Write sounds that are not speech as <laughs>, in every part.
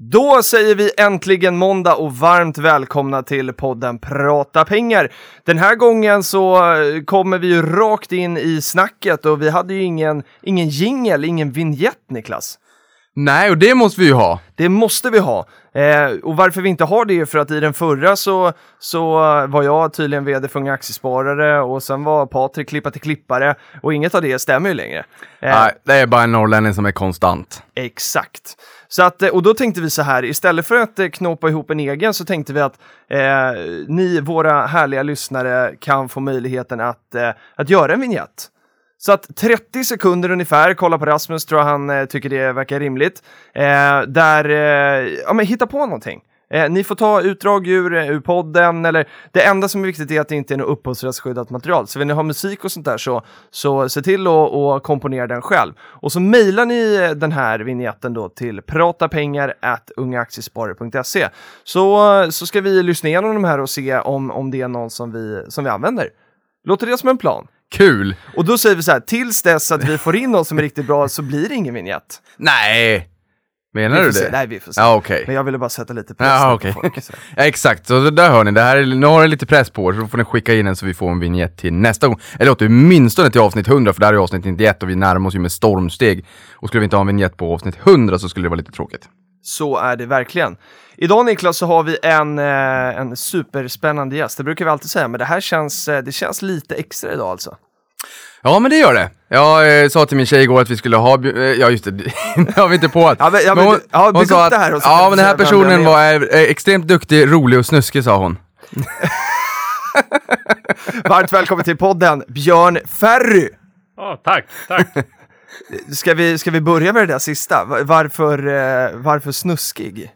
Då säger vi äntligen måndag och varmt välkomna till podden Prata pengar. Den här gången så eh, kommer vi ju rakt in i snacket och vi hade ju ingen, ingen jingel, ingen vignett Niklas. Nej, och det måste vi ju ha. Det måste vi ha. Eh, och varför vi inte har det är för att i den förra så, så var jag tydligen vd för Unga Aktiesparare och sen var Patrik klippa till klippare och inget av det stämmer ju längre. Eh, Nej, det är bara en norrlänning som är konstant. Exakt. Så att, eh, och då tänkte vi så här, istället för att eh, knåpa ihop en egen så tänkte vi att eh, ni, våra härliga lyssnare, kan få möjligheten att, eh, att göra en vignett. Så att 30 sekunder ungefär, kolla på Rasmus, tror jag han eh, tycker det verkar rimligt. Eh, där, eh, ja men hitta på någonting. Eh, ni får ta utdrag ur, eh, ur podden, eller det enda som är viktigt är att det inte är något upphovsrättsskyddat material. Så vill ni ha musik och sånt där så, så se till att komponera den själv. Och så mejlar ni eh, den här vignetten då till pratapengar.ungaaktiesparare.se så, så ska vi lyssna igenom de här och se om, om det är någon som vi, som vi använder. Låter det som en plan? Kul! Och då säger vi så här, tills dess att vi får in någon som är riktigt bra så blir det ingen vignett. Nej! Menar du det? Nej, vi får se. Ja, okej. Men jag ville bara sätta lite press Ja, på okej. folk. Ja, <laughs> exakt, så där hör ni. Det här, är- nu har ni lite press på er, så då får ni skicka in en så vi får en vignett till nästa gång. Eller åtminstone till avsnitt 100, för det här är avsnitt 91 och vi närmar oss ju med stormsteg. Och skulle vi inte ha en vignett på avsnitt 100 så skulle det vara lite tråkigt. Så är det verkligen. Idag Niklas så har vi en, eh, en superspännande gäst. Det brukar vi alltid säga, men det här känns, eh, det känns lite extra idag alltså. Ja, men det gör det. Jag eh, sa till min tjej igår att vi skulle ha, eh, ja just det, <laughs> det har vi inte på. Ja, men- ja, men du- ja, bygg upp det här och så kan ja, men den här personen var eh, extremt duktig, rolig och snuskig sa hon. <laughs> Varmt välkommen till podden, Björn Ferry! Ja, tack, tack. <laughs> Ska vi, ska vi börja med det där sista? Va- Varför, eh, varför snuskig?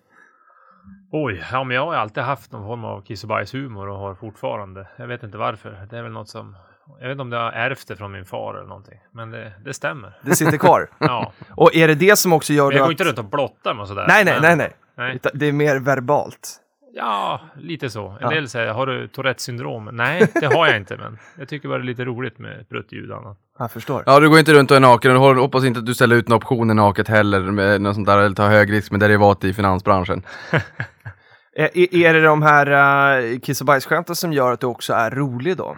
Oj, ja, men jag har alltid haft någon form av kiss och bajshumor och har fortfarande. Jag vet inte varför. Det är väl något som... Jag vet inte om det har ärvt det från min far eller någonting. Men det, det stämmer. Det sitter kvar. <laughs> Ja. Och är det det som också gör Men jag går att... inte runt och blottar mig och sådär. Nej, nej, men- nej, nej. nej. Det är mer verbalt. Ja, lite så. En Ja. del säger, har du Tourettes syndrom? Nej, det har jag inte, men jag tycker bara det är lite roligt med pruttljud och annat. Jag förstår. Ja, du går inte runt och är naken och hoppas inte att du ställer ut några optioner naket heller, med något sånt där, eller tar hög risk med derivat i finansbranschen. <laughs> Är, är det de här uh, kiss och bajsskämten som gör att du också är rolig då?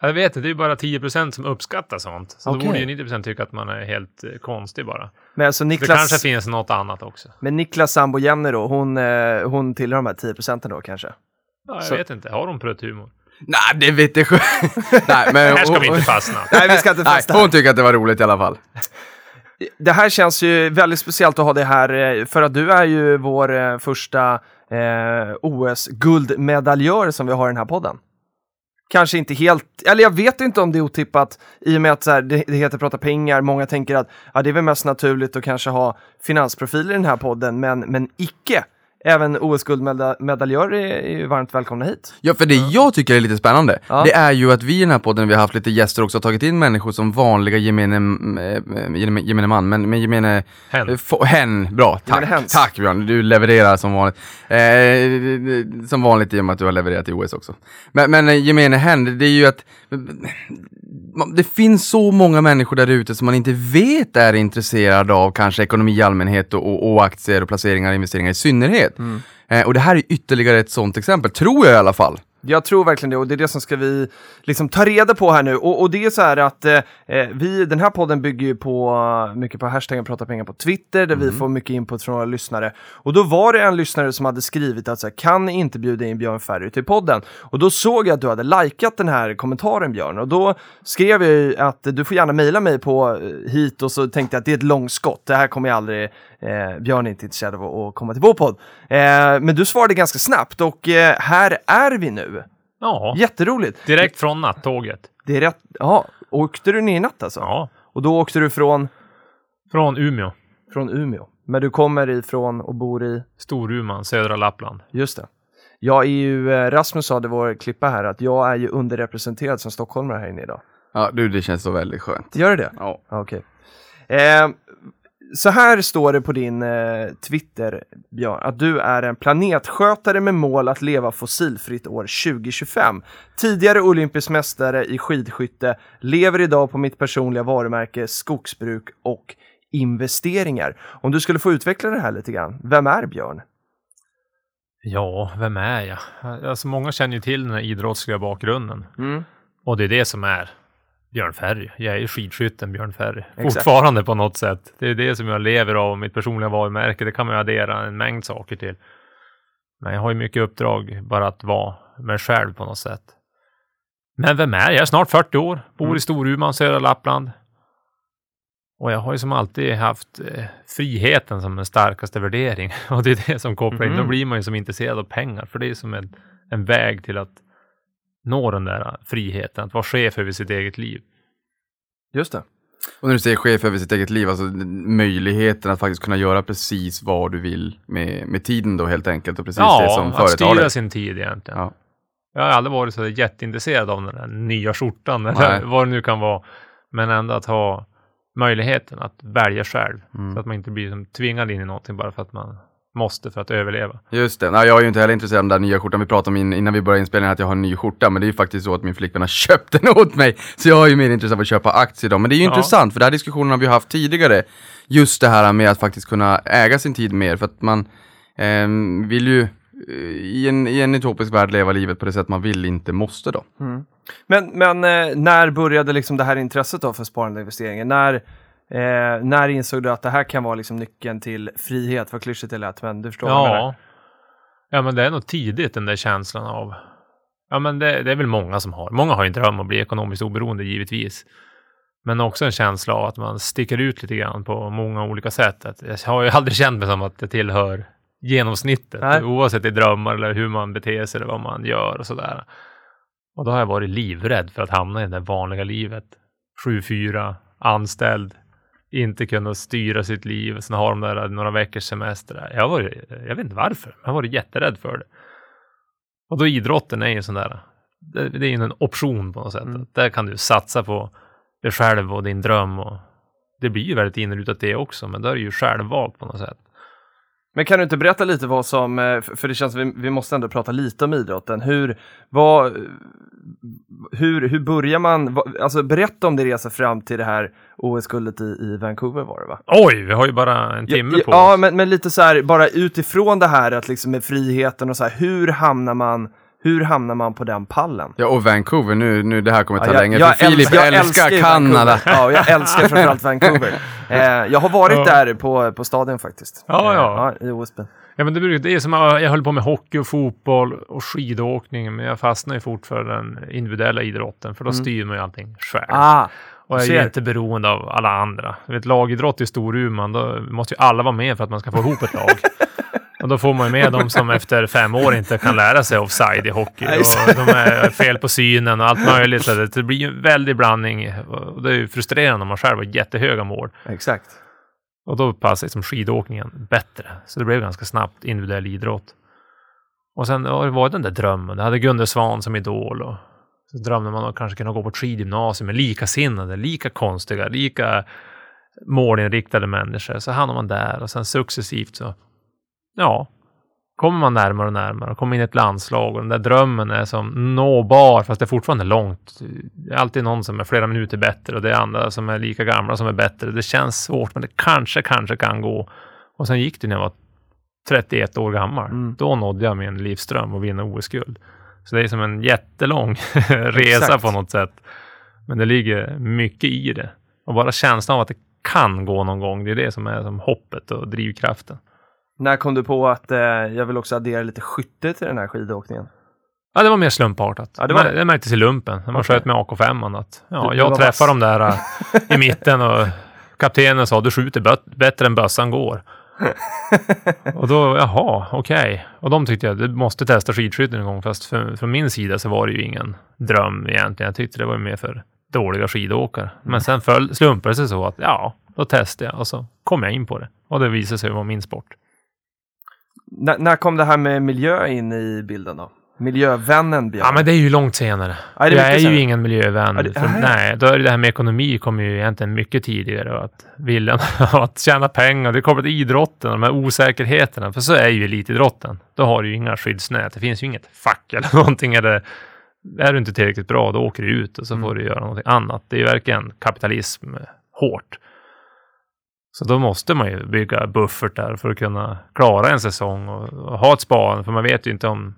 Jag vet inte, det är bara 10% som uppskattar sånt. Så Okej. då borde ju 90% tycka att man är helt eh, konstig bara. Men alltså Det Niklas, kanske finns något annat också. men Niklas sambo Jenny då, hon, eh, hon tillhör de här 10 procenten då kanske? Ja, jag Så- vet inte, har de prutthumor? Nej, det vet jag själv. <laughs> Nej, men Här ska vi inte fastna. Nej, vi ska inte Nej, fastna. hon tycker att det var roligt i alla fall. <laughs> Det här känns ju väldigt speciellt att ha det här, eh, för att du är ju vår första eh, OS-guldmedaljör som vi har i den här podden. Kanske inte helt, eller jag vet inte om det är otippat i och med att så här, det, det heter prata pengar. Många tänker att ja, det är väl mest naturligt att kanske ha finansprofiler i den här podden, men, men icke. Även OS-guldmedaljörer är, är ju varmt välkomna hit. Ja, för det jag tycker är lite spännande, Ja. det är ju att vi i den här podden, vi har haft lite gäster också, har tagit in människor som vanliga gemene, gemene, gemene man, men, men gemene... Hen. eh, få- Hen, bra, tack. Tack Björn, du levererar som vanligt. Eh, som vanligt i och med att du har levererat i OS också. Men, men eh, gemene hen, det- är ju att det finns så många människor där ute som man inte vet är intresserade av kanske ekonomi i allmänhet och, och, aktier och placeringar och investeringar i synnerhet. Eh, och det här är ytterligare ett sånt exempel, tror jag i alla fall. Jag tror verkligen det och det är det som ska vi liksom ta reda på här nu. Och, och det är så här att eh, vi, den här podden bygger ju på eh, mycket på hashtaggen prata pengar på Twitter där vi får mycket input från våra lyssnare. Och då var det en lyssnare som hade skrivit att så här, kan ni inte bjuda in Björn Ferry till podden? Och då såg jag att du hade likat den här kommentaren Björn och då skrev jag ju att du får gärna mejla mig på eh, hit och så tänkte jag att det är ett långskott. Det här kommer jag aldrig, eh, Björn är inte intresserad av att, att komma till vår podd. Eh, men du svarade ganska snabbt och eh, här är vi nu. Ja, Jätteroligt. direkt från nattåget. Det är rätt. Ja, åkte du ner i natt alltså? Ja, Och då åkte du från, från Umeå. från Umeå. Men du kommer ifrån och bor i, Storuman, södra Lappland. just det. Jag är ju, eh, Rasmus sa det vår klippa här, att jag är ju underrepresenterad som stockholmare här inne idag. Ja, du, det känns så väldigt skönt. Gör det det? Ja. Okej. Eh, så här står det på din eh, Twitter, Björn, att du är en planetskötare med mål att leva fossilfritt år 2025. Tidigare olympisk mästare i skidskytte, lever idag på mitt personliga varumärke skogsbruk och investeringar. Om du skulle få utveckla det här lite grann, vem är Björn? Ja, vem är jag? Alltså många känner ju till den här idrottsliga bakgrunden. Och det är det som är Björn Ferry. Jag är ju skidskytten Björn Ferry. Exakt. Fortfarande på något sätt. Det är det som jag lever av, mitt personliga varumärke. Det kan man ju addera en mängd saker till. Men jag har ju mycket uppdrag bara att vara mig själv på något sätt. Men vem är jag? Jag är snart 40 år, bor Mm. i Storuman, södra Lappland. Och jag har ju som alltid haft eh, friheten som den starkaste värdering. <laughs> Och det är det som kopplar in. Då Mhm. blir man ju som intresserad av pengar. För det är som en, en väg till att nå den där friheten. Att vara chef över sitt eget liv. Just det. Och när du säger chef över sitt eget liv, alltså möjligheten att faktiskt kunna göra precis vad du vill med, med tiden då helt enkelt och precis det som att styra sin tid egentligen. Ja. Jag har aldrig varit så jätteintresserad av den där nya skjortan Nej. eller vad det nu kan vara. Men ändå att ha möjligheten att välja själv. Mm. Så att man inte blir som tvingad in i någonting bara för att man måste för att överleva. Just det. Nej, jag är ju inte heller intresserad av den där nya skjortan. Vi pratade om in, innan vi började inspelningen att jag har en ny skjorta, men det är ju faktiskt så att min flickvän har <laughs> köpt den åt mig. Så jag är ju mer intresserad av att köpa aktier då. Men det är ju Ja. intressant, för den här diskussionen har vi haft tidigare. Just det här med att faktiskt kunna äga sin tid mer, för att man ehm, vill ju eh, i en, i en utopisk värld leva livet på det sätt man vill, inte måste då. Men, men eh, när började liksom det här intresset då för sparande och investeringar? När, eh, när insåg du att det här kan vara liksom nyckeln till frihet? Vad klyschigt det lät, men du förstår vad jag menar. Ja. ja, men det är nog tidigt den där känslan av... Ja, men det, det är väl många som har. Många har ju en dröm att bli ekonomiskt oberoende, givetvis. Men också en känsla av att man sticker ut lite grann på många olika sätt. Att jag har ju aldrig känt mig som att det tillhör genomsnittet, Nej. oavsett i drömmar eller hur man beter sig eller vad man gör och sådär. Och då har jag varit livrädd för att hamna i det vanliga livet. 7-4, anställd, inte kunna styra sitt liv, sen har de där några veckors semester. där. Jag, varit, jag vet inte varför, men jag varit jätterädd för det. Och då idrotten är ju sån där, det, det är ju en option på något sätt. Mm. Där kan du satsa på dig själv och din dröm och det blir ju väldigt inrutat det också, men då är det ju självvalt på något sätt. Men kan du inte berätta lite vad som, eh, för det känns vi, vi måste ändå prata lite om idrotten. Hur, vad, hur, hur börjar man, alltså berätta om din resa fram till det här OS-guldet i, i Vancouver var det va? Oj, vi har ju bara en timme ja, på Ja, oss. men, men lite så här, bara utifrån det här att liksom med friheten och så här, hur hamnar man, hur hamnar man på den pallen? Ja, och Vancouver, nu, nu det här kommer ta Ja, jag- längre, jag för Filip älskar- jag älskar, Kanada. Vancouver. Ja, jag älskar framförallt <laughs> Vancouver. Eh, jag har varit Ja. där på, på stadion faktiskt. Ja, Eh, ja. ja I OSB. Ja, men det, det är som att jag höll på med hockey och fotboll och skidåkning, men jag fastnar ju fort för den individuella idrotten, för då styr man ju allting själv. Mm. Ah, och jag är ju inte beroende av alla andra. Du vet, lagidrott i Storuman, då måste ju alla vara med för att man ska få ihop ett lag. <laughs> Och då får man ju med de som <laughs> efter fem år inte kan lära sig offside i hockey. Och de är fel på synen och allt möjligt. Så det, det blir ju en väldig blandning. Och det är ju frustrerande om man själv har jättehöga mål. exakt. Och då passade liksom skidåkningen bättre. Så det blev ganska snabbt individuell idrott. Och sen har det varit den där drömmen. Jag hade Gunde Svan som idol. Och så drömde man om att kanske kunna gå på ett skidgymnasium med likasinnade, lika konstiga, lika målinriktade människor. Så hamnar man där och sen successivt så, ja, kommer man närmare och närmare och kommer in i ett landslag och den där drömmen är som nåbar fast det är fortfarande långt. Det är alltid någon som är flera minuter bättre och det är andra som är lika gamla som är bättre. Det känns svårt men det kanske, kanske kan gå. Och sen gick det när jag var 31 år gammal. Mm. Då nådde jag min livsdröm att vinna OS-guld. Så det är som en jättelång <laughs> resa Exakt. på något sätt. Men det ligger mycket i det. Och bara känslan av att det kan gå någon gång, det är det som är som hoppet och drivkraften. När kom du på att eh, jag vill också addera lite skytte till den här skidåkningen? Ja, det var mer slumpartat. Ja, det var Men det. märktes i lumpen, när man Okej. sköt med AK5. Att, ja, jag träffar vass. dem där äh, i <laughs> mitten och kaptenen sa du skjuter bättre än bössan går. <laughs> och då, jaha, okej. Och de tyckte jag, du måste testa skidskytte en gång. Fast för, från min sida så var det ju ingen dröm egentligen. Jag tyckte det var mer för dåliga skidåkare. Men sen föll, slumpade det sig så att, ja, då testade jag och så kom jag in på det. Och det visade sig vara min sport. N- när kom det här med miljö in i bilden då? Miljövännen Björn? Ja, men det är ju långt senare. Det är jag är mycket ju senare. ingen miljövän. Det- för, nej. nej, då är det här med ekonomi kommer ju egentligen mycket tidigare. Och att viljan <laughs> att tjäna pengar, det kommer till idrotten, de här osäkerheterna. För så är ju elitidrotten. Då har du ju inga skyddsnät. Det finns ju inget fack eller <laughs> någonting. Eller, är du inte tillräckligt bra, då åker du ut och så Mm. får du göra någonting annat. Det är ju verkligen kapitalism eh, hårt. Så då måste man ju bygga buffertar för att kunna klara en säsong och, och ha ett sparande, för man vet ju inte om...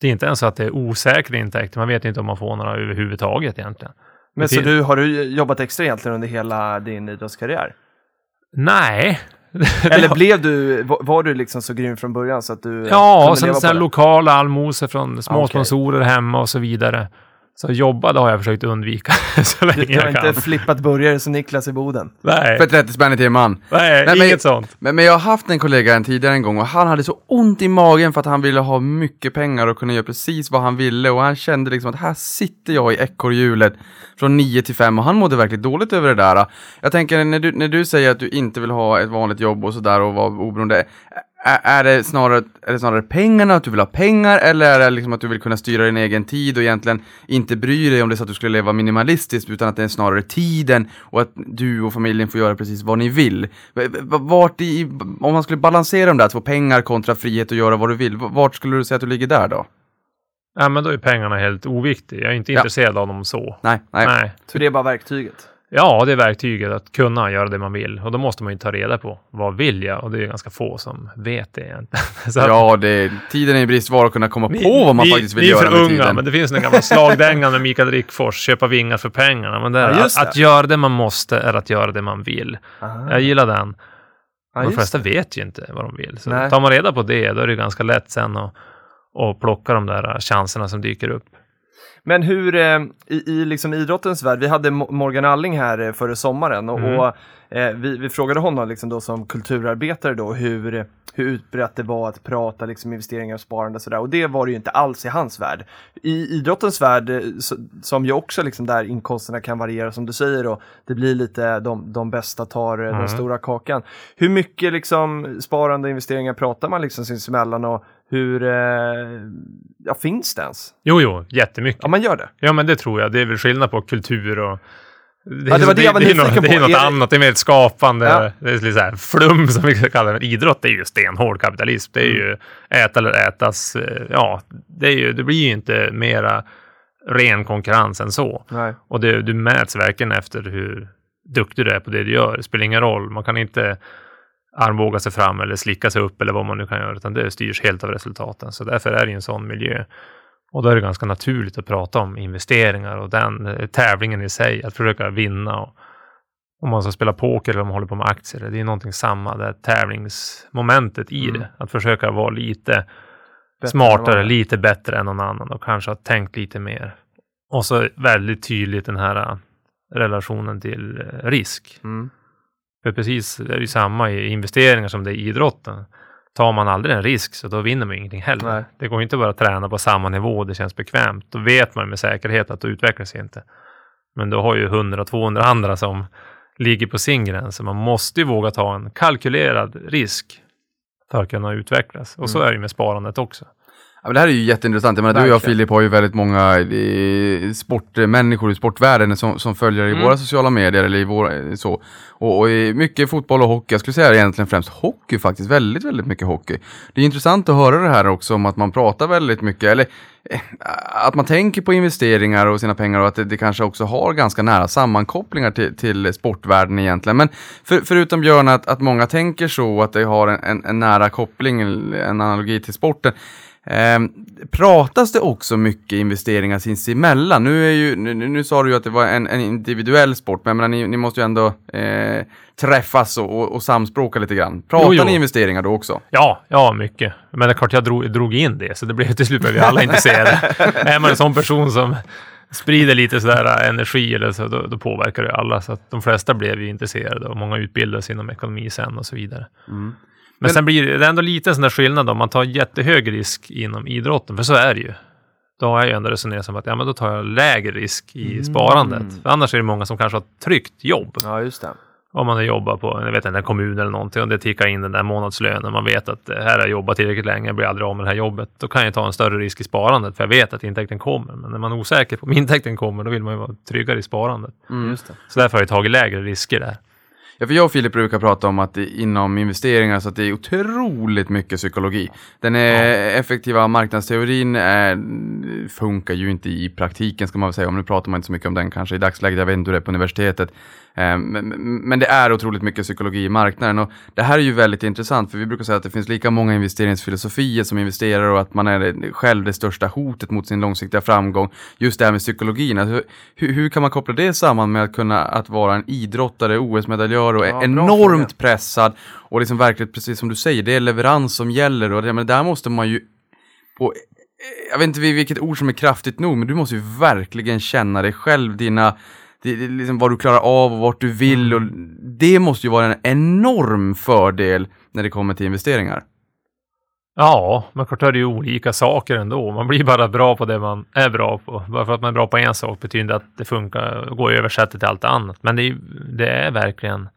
Det är inte ens så att det är osäkra intäkter, man vet ju inte om man får några överhuvudtaget egentligen. Men så du, har du jobbat extra egentligen under hela din idrottskarriär? Nej! <laughs> Eller blev du, var, du liksom så grym från början så att du Ja, sen det? lokala allmosor från små Okej. sponsorer hemma och så vidare. Så jobbade har jag försökt undvika <laughs> så länge Du, du har jag kan. inte flippat burgare som Niklas i Boden? Nej, För 30 spänn i timman. nej, Nej, men- inget sånt. Men, men jag har haft en kollega en tidigare en gång och han hade så ont i magen för att han ville ha mycket pengar och kunna göra precis vad han ville och han kände liksom att här sitter jag i ekorrhjulet från 9 till 5 och han mådde verkligen dåligt över det där. Jag tänker när du, när du säger att du inte vill ha ett vanligt jobb och sådär och vara oberoende, är, det snarare, är det snarare pengarna, att du vill ha pengar eller är det liksom att du vill kunna styra din egen tid och egentligen inte bry dig om det är så att du skulle leva minimalistiskt utan att det är snarare tiden och att du och familjen får göra precis vad ni vill. Vart i, om man skulle balansera de där två, pengar kontra frihet att göra vad du vill, vart skulle du säga att du ligger där då? Ja, men då är pengarna helt oviktiga. Jag är inte Ja. intresserad av dem så. Nej, nej. Nej. Så det är bara verktyget? Ja, det är verktyget att kunna göra det man vill. Och då måste man ju ta reda på vad vill jag? Och det är ganska få som vet det egentligen. <laughs> Så att- Ja, det, tiden är en bristvara att kunna komma på vad man ni, faktiskt vill ni är göra för med unga, tiden. men det finns en gammal slagdänga <laughs> med Mikael Rickfors, köpa vingar för pengarna. Men det är, Ja, att, det. att göra det man måste är att göra det man vill. Aha. Jag gillar den. Ja, De flesta det. vet ju inte vad de vill. Så Nej. tar man reda på det, då är det ganska lätt sen att, att plocka de där chanserna som dyker upp. Men hur, eh, i, i liksom idrottens värld, vi hade Mo- Morgan Alling här eh, före sommaren och, Mm. och eh, vi, vi frågade honom liksom då som kulturarbetare då hur, hur utbrett det var att prata liksom investeringar och sparande och sådär och det var det ju inte alls i hans värld. I idrottens värld, eh, så, som ju också liksom där inkomsterna kan variera som du säger och det blir lite de, de bästa tar eh, den Mm. stora kakan. Hur mycket liksom sparande och investeringar pratar man liksom sinsemellan och hur, eh, ja finns det ens? Jo, jo, jättemycket. Ja, man gör det. Ja, men det tror jag. Det är väl skillnad på kultur och... Det, Ja, det var det jag var det, är nyfiken något, det är på. något Är det- annat. Det är mer ett skapande. Ja. Det är lite så här flum som vi ska kalla det. Idrott det är ju stenhård kapitalism. Det är Mm. ju äta eller ätas. eh, Ja, det, är ju, det blir ju inte mera ren konkurrens än så. Nej. Och det, du mäts verkligen efter hur duktig du är på det du gör. Det spelar ingen roll. Man kan inte armbåga sig fram eller slicka sig upp eller vad man nu kan göra, utan det styrs helt av resultaten. Så därför är det en sån miljö. Och då är det ganska naturligt att prata om investeringar och den eh, tävlingen i sig, att försöka vinna. Och, om man ska spela poker eller om man håller på med aktier, det är någonting samma, det tävlingsmomentet i Mm. det. Att försöka vara lite Bättre smartare, lite bättre än någon annan och kanske ha tänkt lite mer. Och så väldigt tydligt den här eh, relationen till eh, risk. Mm. För precis, det är ju samma i investeringar som det är i idrotten. Tar man aldrig en risk så då vinner man ingenting heller. Nej. Det går inte bara att träna på samma nivå, det känns bekvämt. Då vet man med säkerhet att det utvecklar sig inte. Men då har ju 100-200 andra som ligger på sin gräns. Man måste ju våga ta en kalkylerad risk för att kunna utvecklas. Och så Mm. är det ju med sparandet också. Ja, men det här är ju jätteintressant. Jag menar, du och jag. Filip har ju väldigt många eh, sportmänniskor i sportvärlden som, som följer i Mm. våra sociala medier eller i våra, eh, så. Och, och i mycket fotboll och hockey, jag skulle säga egentligen främst hockey faktiskt, väldigt, väldigt mycket hockey. Det är intressant att höra det här också om att man pratar väldigt mycket, eller eh, att man tänker på investeringar och sina pengar och att det, det kanske också har ganska nära sammankopplingar till, till sportvärlden egentligen. Men för, förutom Björn, att, att många tänker så, att det har en, en, en nära koppling, en analogi till sporten. Eh, pratas det också mycket investeringar sinsemellan? Nu, är ju, nu, nu sa du ju att det var en, en individuell sport, men jag menar, ni, ni måste ju ändå eh, träffas och, och, och samspråka lite grann. Pratar Jo, jo. ni investeringar då också? Ja, ja, mycket. Men det är klart jag drog, drog in det, så det blev till slut blev vi alla intresserade. <laughs> är man en sån person som sprider lite sådär energi eller så, då, då påverkar det alla. Så de flesta blev ju intresserade och många utbildade sig inom ekonomi sen och så vidare. Men, Men- sen blir det ändå lite sån där skillnad om man tar jättehög risk inom idrotten, för så är det ju. Då har jag ju ändå resonerat som att ja, men då tar jag lägre risk i sparandet. För annars är det många som kanske har ett tryggt jobb. Ja, just det. Om man har jobbat på jag vet, en kommun eller någonting och det tickar in den där månadslönen. Man vet att eh, här har jag jobbat tillräckligt länge, jag blir aldrig av med det här jobbet. Då kan jag ta en större risk i sparandet för jag vet att intäkten kommer. Men när man är osäker på om <laughs> intäkten kommer, då vill man ju vara tryggare i sparandet. Det. Så därför har jag tagit lägre risker där. Ja, för jag och Filip brukar prata om att inom investeringar så att det är otroligt mycket psykologi. Den effektiva marknadsteorin är, funkar ju inte i praktiken ska man väl säga, om nu pratar man inte så mycket om den kanske i dagsläget, jag vet inte hur det är på universitetet. Eh, Men, men det är otroligt mycket psykologi i marknaden och det här är ju väldigt intressant för vi brukar säga att det finns lika många investeringsfilosofier som investerare och att man är själv det största hotet mot sin långsiktiga framgång. Just det här med psykologin, alltså, hur, hur kan man koppla det samman med att kunna att vara en idrottare, OS-medaljör och Ja, enormt pressad och liksom verkligen precis som du säger, det är leverans som gäller och det, men där måste man ju på jag vet inte vilket ord som är kraftigt nog, men du måste ju verkligen känna dig själv, dina, det, det, liksom vad du klarar av och vart du vill. Och det måste ju vara en enorm fördel när det kommer till investeringar. Ja, men klart är det ju olika saker ändå. Man blir bara bra på det man är bra på. Bara för att man är bra på en sak betyder inte att det funkar, går att översätta till allt annat. Men det är, det är verkligen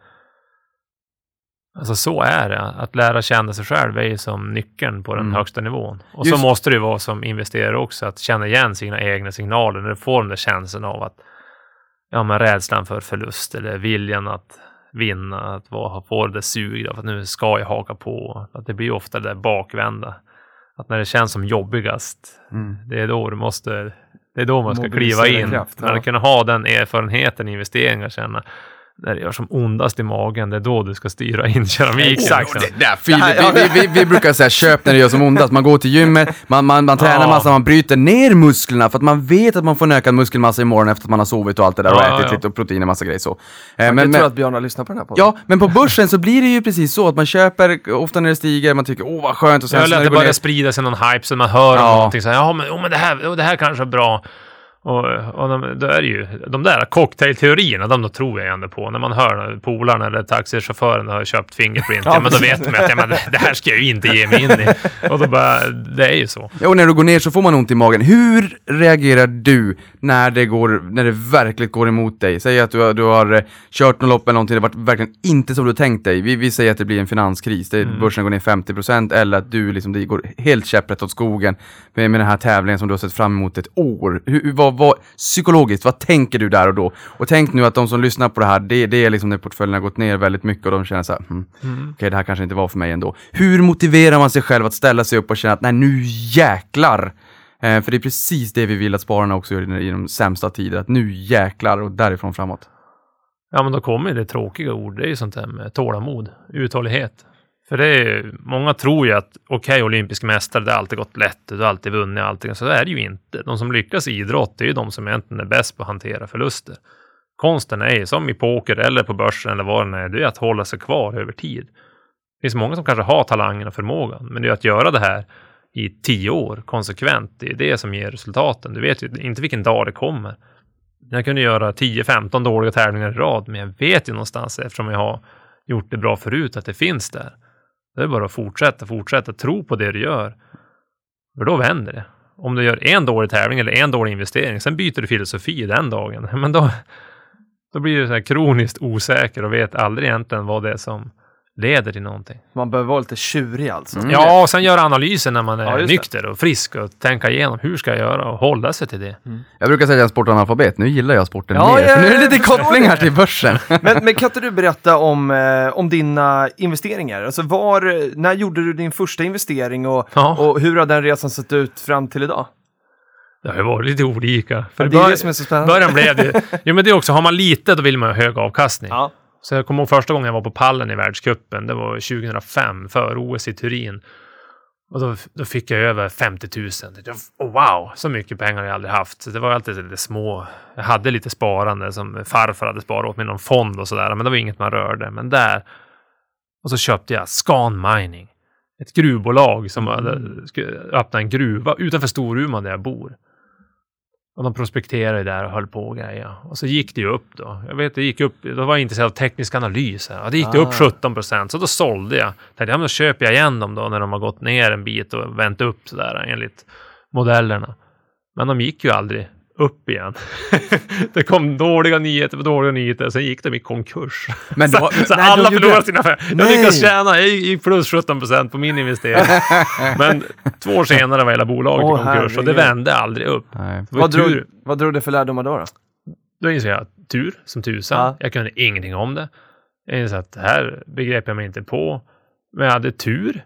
Alltså så är det. Att lära känna sig själv är ju som nyckeln på den Mm. högsta nivån. Och Just- så måste det ju vara som investerare också, att känna igen sina egna signaler när du får den där känslan av att ja, men rädslan för förlust eller viljan att vinna, att vara, få det där suget av att nu ska jag haka på. Att det blir ofta det där bakvända. Att när det känns som jobbigast, det är då du måste, det är då man ska kliva in. kraft, när ja. du kan ha den erfarenheten i investeringar, känna när det gör som ondast i magen, det är då du ska styra in keramiken. Exakt. liksom. Det där, Filip, Det här- vi, vi, vi, vi brukar säga köp när det gör som ondast. Man går till gymmet, man, man, man tränar Ja. massa, man bryter ner musklerna för att man vet att man får en ökad muskelmassa imorgon efter att man har sovit och allt det där och Ja, ätit ja. lite och protein och massa grejer så. Eh, Man men- kan men- tro att Björn har lyssnat på den här podden. Ja, men på börsen så blir det ju precis så att man köper, ofta när det stiger, man tycker åh vad skönt och sen Eller så när det det ner börjar sprida sig någon hype så man hör Ja. om någonting så här, ja men, oh, men det här, oh, det här kanske är bra. Och, och de, då är det ju, de där cocktailteorierna, de då tror jag ändå på. När man hör polaren eller taxichauffören har köpt Fingerprint, ja, men då vet man att ja, men det, här ska jag ju inte ge mig in i. Och då bara, det är ju så. Ja, och när du går ner så får man ont i magen. Hur reagerar du när det, går, när det verkligen går emot dig? Säg att du, har- du har eh, kört något lopp eller någonting, det har varit verkligen inte som du tänkt dig. Vi, vi säger att det blir en finanskris, det, Mm. börsen går ner 50% eller att du liksom, det går helt käpprätt åt skogen med, med den här tävlingen som du har sett fram emot ett år. Hur, hur- vad, vad, psykologiskt, vad tänker du där och då? Och tänk nu att de som lyssnar på det här, det, det är liksom när portföljen har gått ner väldigt mycket och de känner så här, hmm, Mm. okej det här kanske inte var för mig ändå. Hur motiverar man sig själv att ställa sig upp och känna att nej nu jäklar! Eh, för det är precis det vi vill att spararna också gör i, i de sämsta tider, att nu jäklar och därifrån framåt. Ja, men då kommer det tråkiga ord. Det är ju sånt där med tålamod, uthållighet. För det är, många tror ju att okej, olympisk mästare, det har alltid gått lätt, du har alltid vunnit allting. Så är det ju inte. De som lyckas i idrott, det är ju de som egentligen är bäst på att hantera förluster. Konsten är ju som i poker eller på börsen eller vad det är, det är att hålla sig kvar över tid. Det finns många som kanske har talangen och förmågan, men det är att göra det här i tio år konsekvent, det är det som ger resultaten. Du vet ju inte vilken dag det kommer. Jag kunde göra 10-15 dåliga tävlingar i rad, men jag vet ju någonstans eftersom jag har gjort det bra förut att det finns där. Det är bara att fortsätta, fortsätta, tro på det du gör. För då vänder det. Om du gör en dålig tävling eller en dålig investering, sen byter du filosofi den dagen, <laughs> men då, då blir du så här kroniskt osäker och vet aldrig egentligen vad det är som leder till någonting. Man behöver vara lite tjurig alltså. Mm. Ja, och sen göra analysen när man är Ja, nykter och frisk och tänka igenom hur ska jag göra och hålla sig till det. Jag brukar säga att jag är sportanalfabet, nu gillar jag sporten Ja, mer. ja, nu är det lite förstår koppling här till börsen. <laughs> Men, men kan inte du berätta om, eh, om dina investeringar? Alltså var, när gjorde du din första investering och, Ja. och hur har den resan sett ut fram till idag? Det har ju varit lite olika. För Ja, det är bör- det som är så spännande. början blev det... Jo, men det är också, har man lite då vill man ha hög avkastning. Ja. Så jag kommer ihåg första gången jag var på pallen i världscupen. Det var 2005, för OS i Turin. Och då, då fick jag över 50 000. Jag, oh, wow, så mycket pengar har jag aldrig haft. Så det var alltid lite små. Jag hade lite sparande som farfar hade sparat åt mig någon fond och sådär. Men det var inget man rörde. Men där. Och så köpte jag Scan Mining. Ett gruvbolag som hade skulle öppna en gruva utanför Storuman där jag bor. Och de prospekterade där och höll på och grejer. Och så gick det ju upp då. Jag vet, det gick upp. Då var jag intresserad av teknisk analys. Här. Och det gick det Ah. upp 17 procent. Så då sålde jag. Tänkte, ja, men då köper jag igen dem då när de har gått ner en bit och vänt upp sådär enligt modellerna. Men de gick ju aldrig upp igen. <laughs> det kom dåliga nyheter på dåliga nyheter. Sen gick de i konkurs. Men <laughs> så då- så nej, alla förlorade sina affärer. Jag lyckades tjäna, jag gick plus 17 procent på min investering. <laughs> Men två år senare var hela bolaget Åh, i konkurs och det vände aldrig upp. Vad drog, tur. vad drog det för lärdomar då? då? Då insåg jag tur som tusan. Ja. Jag kunde ingenting om det. Jag insåg att det här begrep jag mig inte på. Men jag hade tur.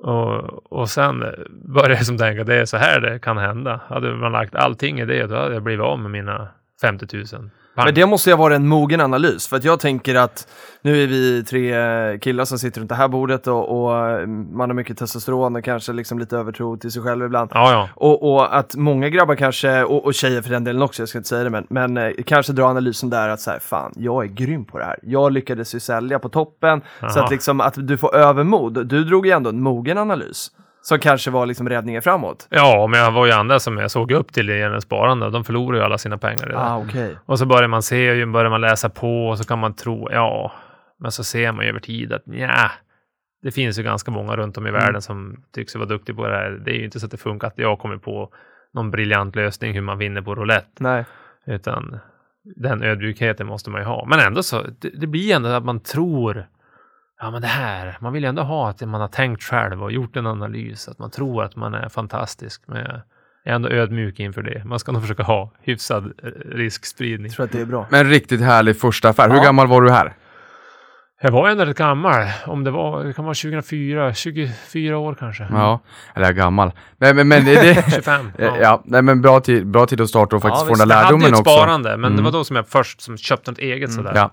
Och, och sen började jag som tänka, det är så här det kan hända. Hade man lagt allting i det, då hade jag blivit av med mina 50 000. Men det måste ju vara en mogen analys, för att jag tänker att nu är vi tre killar som sitter runt det här bordet och, och man har mycket testosteron och kanske liksom lite övertro till sig själv ibland. Ja, ja. Och, och att många grabbar kanske, och, och tjejer för den delen också, jag ska inte säga det, men, men eh, kanske drar analysen där att så här, fan, jag är grym på det här. Jag lyckades ju sälja på toppen, så Aha. att liksom att du får övermod. Du drog ju ändå en mogen analys, som kanske var liksom räddningen framåt. Ja, men jag var ju andra som jag såg upp till gällande sparande. De förlorar ju alla sina pengar redan. Ah, okej. Och så börjar man se, ju börjar man läsa på och så kan man tro, ja, men så ser man ju över tid att ja, det finns ju ganska många runt om i världen som tycks vara duktiga på det här. Det är ju inte så att det funkar att jag kommer på någon briljant lösning hur man vinner på roulette, Nej. utan den ödmjukheten måste man ju ha. Men ändå så, det, det blir ändå att man tror, ja men det här, man vill ju ändå ha att man har tänkt själv och gjort en analys, att man tror att man är fantastisk. Men jag är ändå ödmjuk inför det. Man ska nog försöka ha hyfsad eh, riskspridning. Jag tror att det är bra. Men riktigt härlig första affär. Hur Ja. gammal var du här? Jag var ändå rätt gammal. Om det var, det kan vara 2004, 24 år kanske. Ja, eller jag är gammal. Men, men, men det, <laughs> det, 25. ja. ja, nej, men bra tid, bra tid att starta och faktiskt få visst. den där Jag hade ju lärdomen ett också. sparande, men det Mm. var då som jag först som köpte något eget sådär. Ja.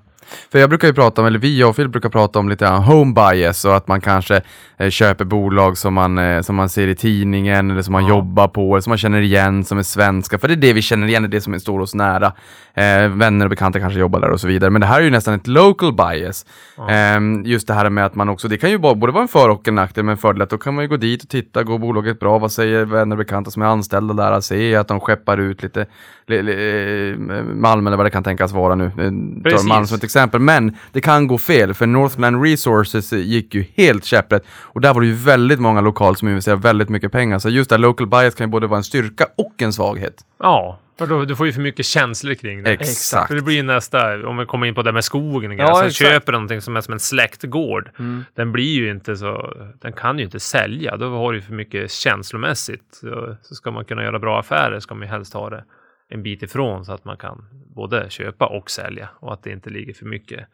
För jag brukar ju prata om, eller vi, jag och Phil brukar prata om lite home bias och att man kanske eh, köper bolag som man, eh, som man ser i tidningen eller som man Ja. jobbar på eller som man känner igen som är svenska. För det är det vi känner igen, det är det som är står oss nära. Eh, vänner och bekanta kanske jobbar där och så vidare. Men det här är ju nästan ett local bias. Ehm, just det här med att man också, det kan ju både vara en för och en nackdel, men en fördel att då kan man ju gå dit och titta, går bolaget bra, vad säger vänner och bekanta som är anställda där, se att de skeppar ut lite li, li, eh, Malm eller vad det kan tänkas vara nu. Eh, Precis. Malm som ett exempel, men det kan gå fel, för Northland Resources gick ju helt käpprätt och där var det ju väldigt många lokal som investerade väldigt mycket pengar, så just det local bias kan ju både vara en styrka och en svaghet. Ja, för då, du får ju för mycket känslor kring det. Exakt. För det blir ju nästa, om vi kommer in på det med skogen, och Ja, grejer. alltså köper någonting som är som en släktgård. Mm. Den blir ju inte så, den kan ju inte sälja. Då har du för mycket känslomässigt. Så, så ska man kunna göra bra affärer ska man ju helst ha det en bit ifrån så att man kan både köpa och sälja och att det inte ligger för mycket.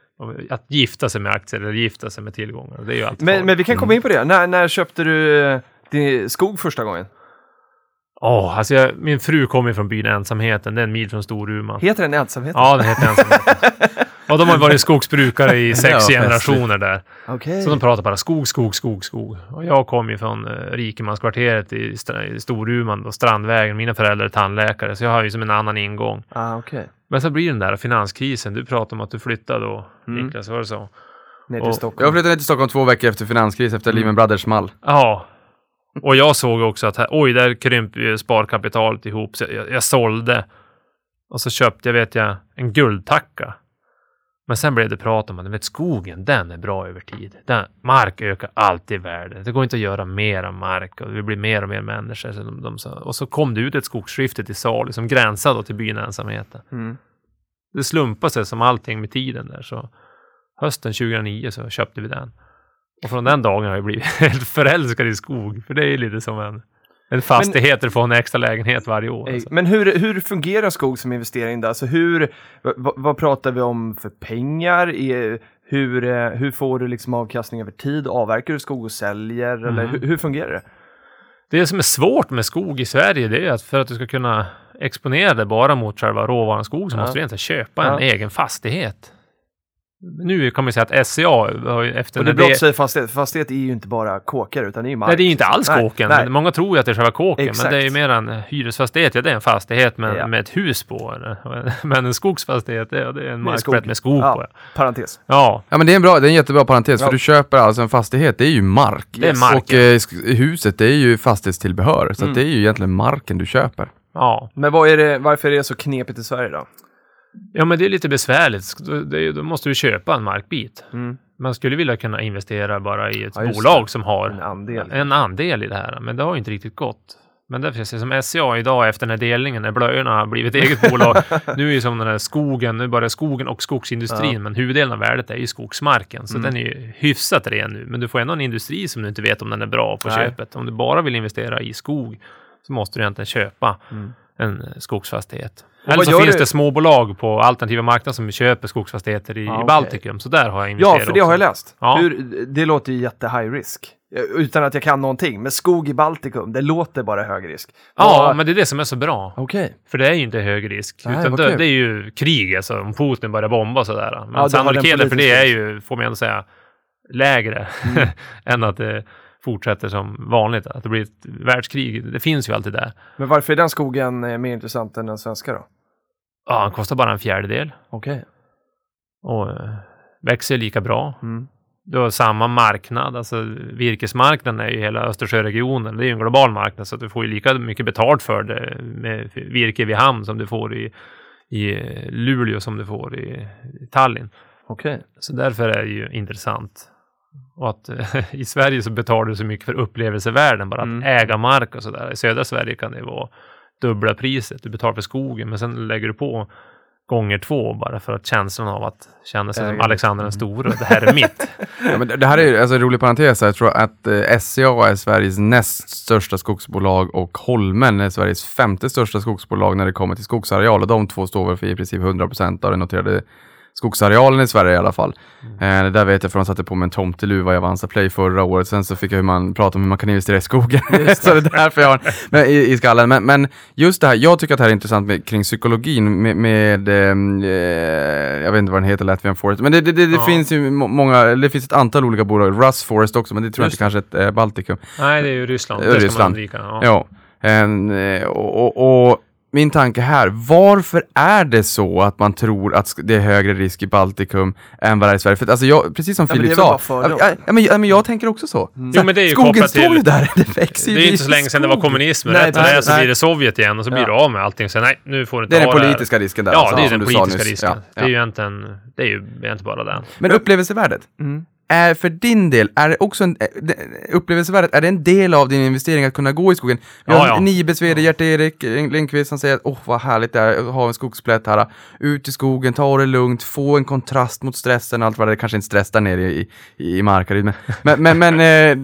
Att gifta sig med aktier eller gifta sig med tillgångar, det är ju alltid Men, farligt. men vi kan komma in på det. När, när köpte du eh, din skog första gången? Åh, alltså jag, min fru kommer från byn Ensamheten, det är en mil från Storuman. Heter den ensamheten? Ja, den heter Ensamheten. <laughs> och de har varit skogsbrukare i sex Ja, generationer där. Okej. Så de pratar bara skog, skog, skog, skog. Och jag kom ju från eh, rikemanskvarteret i, i Storuman och Strandvägen. Mina föräldrar är tandläkare, så jag har ju som en annan ingång. Ah, okej. Men så blir den där finanskrisen. Du pratade om att du flyttade då, Mm. Niklas, var det så? Ner till Och- Stockholm. Jag flyttade ner till Stockholm två veckor efter finanskris, efter Lehman Brothers small. Ja. Och jag såg också att här, oj, där krymper ju sparkapitalet ihop. Så jag, jag sålde. Och så köpte jag, vet jag, en guldtacka. Men sen blev det prat om att vet, skogen, den är bra över tid. Den, mark ökar alltid i värde. Det går inte att göra mera mark och vi blir mer och mer människor. Så de, de, och så kom det ut ett skogsskifte till salu som gränsade till byn Ensamheten. Mm. Det slumpade sig som allting med tiden där. Så hösten 2009 så köpte vi den. Och från den dagen har jag blivit <laughs> helt förälskad i skog. För det är lite som en, en fastighet du får en extra lägenhet varje år. Alltså. Men hur, hur fungerar skog som investering då? Alltså hur, vad, vad pratar vi om för pengar? Är, hur, eh, hur får du liksom avkastning över tid? Avverkar du skog och säljer? Eller Mm. hur, hur fungerar det? Det som är svårt med skog i Sverige det är att för att du ska kunna exponera det bara mot själva råvaran skog så Ja. måste du egentligen köpa en Ja. egen fastighet. Nu kan man säga att SCA har ju efter Och det brott säger fastighet. Fastighet är ju inte bara kåkar utan det är ju mark. Nej, det är ju inte alls Nej, kåken. nej. Många tror ju att det är själva kåken. Exakt. Men det är ju mer en hyresfastighet. Ja, det är en fastighet med, Ja. med ett hus på. Men en skogsfastighet, det är, det är en skog. markplätt med skog Ja. på. Parentes. ja. Ja men det är en, bra, det är en jättebra parentes, Ja. för du köper alltså en fastighet, det är ju mark. Det är mark, Och eh, huset, det är ju fastighetstillbehör, så Mm. att det är ju egentligen marken du köper. Ja. Men vad är det, varför är det så knepigt i Sverige då? Ja, men det är lite besvärligt. Då, det, måste du köpa en markbit. Mm. Man skulle vilja kunna investera bara i ett Ja, bolag som har En andel. en andel i det här. Men det har ju inte riktigt gått. Men därför ser som SCA idag efter den här delningen, när blöjorna har blivit eget bolag. <laughs> nu är ju som den här skogen, nu bara skogen och skogsindustrin, Ja. men huvuddelen av värdet är ju skogsmarken. Så Mm. den är ju hyfsat ren nu. Men du får ändå en industri som du inte vet om den är bra på Nej. köpet. Om du bara vill investera i skog så måste du egentligen köpa Mm. en skogsfastighet. Eller så finns du- det småbolag på alternativa marknader som köper skogsfastigheter i, Ja, i. Baltikum. Så där har jag investerat Ja, för det har jag också. läst. Ja. Hur, det låter ju jätte high risk. Eh, Utan att jag kan någonting. Men skog i Baltikum, det låter bara hög risk. Ja, Vad- men det är det som är så bra. Okej. För det är ju inte hög risk. Nej, utan det, det är ju krig, alltså om Putin börjar bomba och sådär. Men Ja, sannolikheten för det är ju, får man ändå säga, <laughs> lägre Mm. än att det fortsätter som vanligt. Att det blir ett världskrig. Det finns ju alltid där. Men varför är den skogen eh, mer intressant än den svenska då? Ja, den kostar bara en fjärdedel Okej. och eh, växer lika bra. Mm. Du har samma marknad, alltså virkesmarknaden är ju hela Östersjöregionen. Det är ju en global marknad så att du får ju lika mycket betalt för det med virke vid hamn som du får i, i Luleå som du får i, i Tallinn. Okej. Så därför är det ju intressant. Och att eh, <laughs> i Sverige så betalar du så mycket för upplevelsevärden, bara att Mm. äga mark och sådär. I södra Sverige kan det vara dubbla priset. Du betalar för skogen, men sen lägger du på gånger två bara för att känslan av att känna sig som Äga. Alexander den store. Det här är mitt. <laughs> Ja, men det- det här är alltså, en rolig parentes. Jag tror att eh, SCA är Sveriges näst största skogsbolag och Holmen är Sveriges femte största skogsbolag när det kommer till skogsareal. Och de två står väl för i princip 100% av den noterade skogsarealen i Sverige i alla fall. Eh, det där vet jag för de satte på mig en tomteluva i Avanza Play förra året. Sen så fick jag hur man prata om hur man kan investera i skogen. <laughs> så det är därför jag har men, i, i skallen. Men, men just det här, jag tycker att det här är intressant med, kring psykologin med, med ehm, eh, jag vet inte vad den heter, Latvian Forest. Men det, det, det, det Ja. finns ju må- många, det finns ett antal olika bolag, Russ Forest också, men det tror jag Just inte kanske är ett eh, Baltikum. Nej, det är ju Ryssland. Det Det ska Ryssland. undvika. Ja. Ja. En, eh, och, och, och min tanke här, varför är det så att man tror att det är högre risk i Baltikum än vad det är i Sverige? För att, alltså jag, precis som Ja, men Filip det sa, ja, men, ja, men jag tänker också så. Mm. Jo, men det är ju skogen kopplat står ju till- där, <laughs> det växer ju. Det är ju inte så länge sedan det var skog. kommunismen. Nej, Rätt det är precis. så Nej. blir det Sovjet igen och så blir Ja. du av med allting. Så nej, nu får du inte Det är den det politiska risken där. Ja, alltså, det är den politiska risken. Ja, Det är ju egentligen, det är ju egentligen bara den. Men upplevelsevärdet, Mm. Är för din del, är det också en, eh, det- upplevelsevärdet, är det en del av din investering att kunna gå i skogen? Vi har Ja, ja. Nibes vd Gert-Erik Lindqvist som säger att åh vad härligt det är att ha en skogsplätt här, ut i skogen, ta det lugnt, få en kontrast mot stressen och allt vad det är, kanske inte stress där nere i, i, i Markaryd, men, men, men, men eh,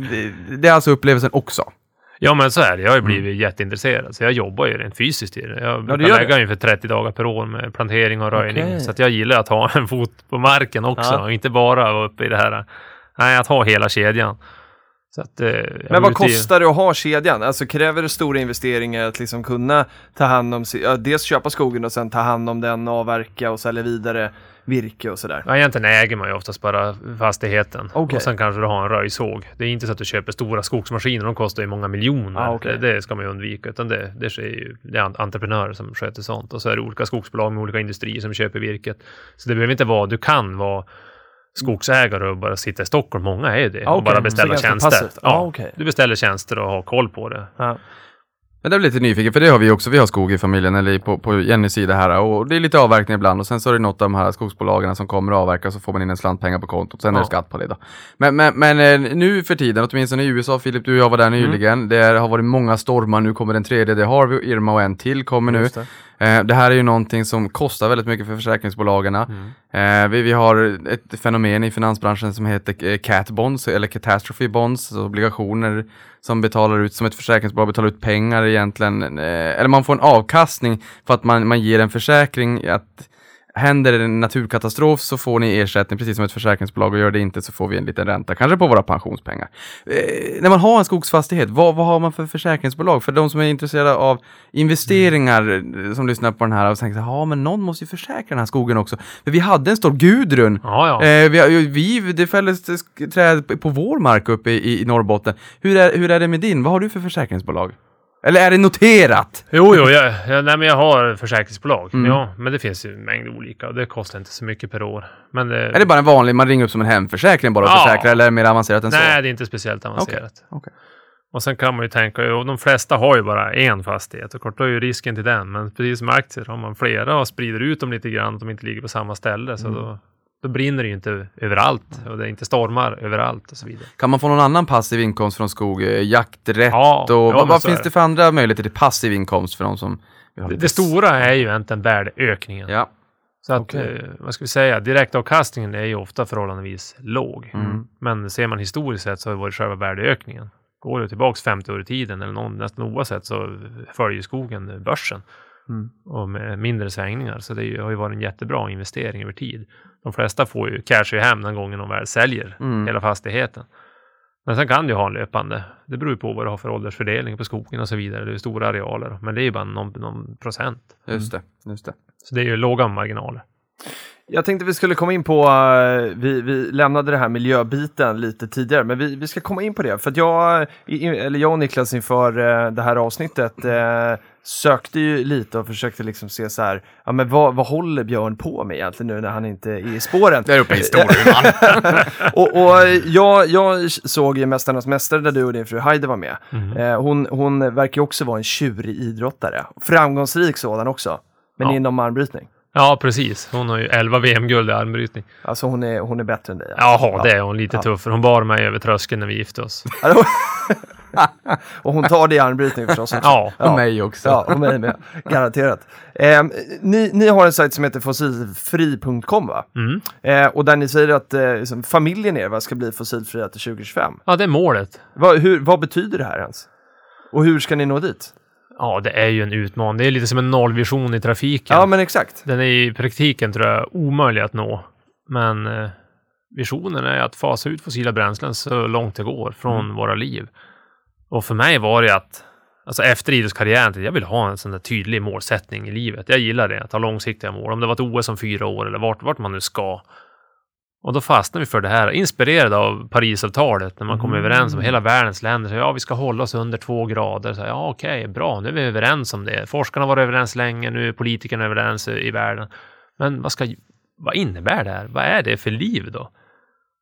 det är alltså upplevelsen också. Ja, men så är det. Jag har ju blivit jätteintresserad. Så jag jobbar ju rent fysiskt i det. Jag brukar gör lägga ungefär 30 dagar per år med plantering och röjning. Okej. Så att jag gillar att ha <laughs> en fot på marken också. Ja. Och inte bara vara uppe i det här. Nej, att ha hela kedjan. Att, eh, Men vad kostar det att ha kedjan? Alltså kräver det stora investeringar att liksom kunna ta hand om, ja, dels köpa skogen och sen ta hand om den, avverka och sälja vidare virke och sådär? Ja, egentligen äger man ju oftast bara fastigheten. Okej. Och sen kanske du har en röjsåg. Det är inte så att du köper stora skogsmaskiner. De kostar ju många miljoner. Ah, okej. det, det ska man ju undvika. Utan det, det, sker ju, det är en- entreprenörer som sköter sånt. Och så är det olika skogsbolag med olika industrier som köper virket. Så det behöver inte vara, du kan vara skogsägare och bara sitta i Stockholm. Många är ju det. Ah, och okej. bara beställa tjänster. passivt. Ah, okej. Du beställer tjänster och har koll på det. Ja. Men det är lite nyfiken, för det har vi också. Vi har skog i familjen, eller på, på Jennys sida här. Och det är lite avverkning ibland. Och sen så är det något av de här skogsbolagen som kommer att avverka, så får man in en slant pengar på kontot. Sen är det Ja. skatt på det då. Men, men, men eh, nu för tiden, åtminstone i USA, Filip, du och jag var där nyligen. Det har varit många stormar. Nu kommer den tredje, det har vi, Irma och en till kommer nu. Det. Eh, det här är ju någonting som kostar väldigt mycket för försäkringsbolagen. Eh, vi, vi har ett fenomen i finansbranschen som heter eh, cat bonds, eller catastrophe bonds, alltså obligationer som betalar ut, som ett försäkringsbolag betalar ut pengar egentligen, eller man får en avkastning för att man, man ger en försäkring att Händer en naturkatastrof så får ni ersättning precis som ett försäkringsbolag och gör det inte så får vi en liten ränta, kanske på våra pensionspengar. Eh, när man har en skogsfastighet, vad, vad har man för försäkringsbolag? För de som är intresserade av investeringar, eh, som lyssnar på den här och tänker ja men någon måste ju försäkra den här skogen också. För vi hade en stor Gudrun Ja, ja. Eh, vi, vi, det fälldes träd på vår mark uppe i, i Norrbotten. Hur är, hur är det med din? Vad har du för försäkringsbolag? Eller är det noterat? Jo, jo, jag, jag, nej, men jag har försäkringsbolag. Mm. Ja, men det finns ju en mängd olika och det kostar inte så mycket per år. Men det, Är det bara en vanlig, man ringer upp som en hemförsäkring bara och Ja. försäkrar, eller är det mer avancerat än så? Nej, det är inte speciellt avancerat. Okej. Och sen kan man ju tänka, och de flesta har ju bara en fastighet och kort då är ju risken till den. Men precis som aktier har man flera och sprider ut dem lite grann, att de inte ligger på samma ställe. Så då, då brinner det ju inte överallt och det är inte stormar överallt och så vidare. Kan man få någon annan passiv inkomst från skog? Eh, Jakträtt Ja, och ja, vad, finns det för andra möjligheter till passiv inkomst för de som Det, det stora är ju egentligen värdeökningen. Ja. Så att, Okej. eh, vad ska vi säga, direktavkastningen är ju ofta förhållandevis låg. Mm. Men ser man historiskt sett så har det varit själva värdeökningen. Går du tillbaks 50 år i tiden eller någon, nästan oavsett så följer skogen börsen. Mm. och med mindre svängningar. Så det ju- har ju varit en jättebra investering över tid. De flesta får ju cash i hem den gången de väl säljer Mm. hela fastigheten. Men sen kan du ha en löpande. Det beror ju på vad du har för åldersfördelning på skogen och så vidare. Det är stora arealer, men det är ju bara någon, någon procent. Just det, just det. Så det är ju låga marginaler. Jag tänkte vi skulle komma in på, eh, vi, vi lämnade det här miljöbiten lite tidigare, men vi, vi ska komma in på det. För att jag, eller jag och Niklas inför eh, det här avsnittet eh, sökte ju lite och försökte liksom se så här, ja men vad, vad håller Björn på med egentligen nu när han inte är i spåren? Där uppe i Storuman. <laughs> och och jag, jag såg ju Mästarnas Mästare där du och din fru Heide var med. Eh, hon, hon verkar ju också vara en tjurig idrottare. Framgångsrik sådan också. Men Ja. inom armbrytning. Ja, precis. Hon har ju 11 VM-guld i armbrytning. Alltså hon är, hon är bättre än dig. alltså. Jaha, det är hon lite Ja. tuffare. Hon bar mig över tröskeln när vi gifte oss. <laughs> <laughs> Och hon tar det i armbrytning förstås också. Ja, Och mig också. Ja, och mig med. Garanterat. Eh, ni, ni har en sajt som heter fossilfri.com va? mm. Eh, och där ni säger att eh, liksom, familjen er va, ska bli fossilfria till 2025. ja det är målet. Vad, hur, vad betyder det här ens? Och hur ska ni nå dit? Ja, det är ju en utmaning. Det är lite som en nollvision i trafiken. Ja, men exakt. Den är i praktiken, tror jag, omöjlig att nå. Men eh, visionen är att fasa ut fossila bränslen så långt det går från våra liv. Och för mig var det att, alltså efter idrottskarriären, jag vill ha en sån där tydlig målsättning i livet. Jag gillar det, att ha långsiktiga mål. Om det var ett OS om fyra år eller vart, vart man nu ska. Och då fastnade vi för det här, inspirerade av Parisavtalet, när man kom överens om hela världens länder. Så, ja, vi ska hålla oss under två grader. Så, ja, okej, bra, nu är vi överens om det. Forskarna var överens länge, nu är politikerna överens i världen. Men vad, ska, vad innebär det här? Vad är det för liv då?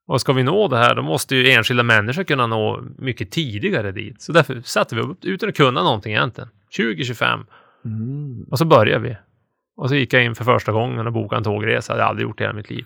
Och ska vi nå det här, då måste ju enskilda människor kunna nå mycket tidigare dit. Så därför satte vi upp utan att kunna någonting egentligen. 2025. Och så började vi. Och så gick jag in för första gången och bokade en tågresa. Det hade jag aldrig gjort i hela mitt liv.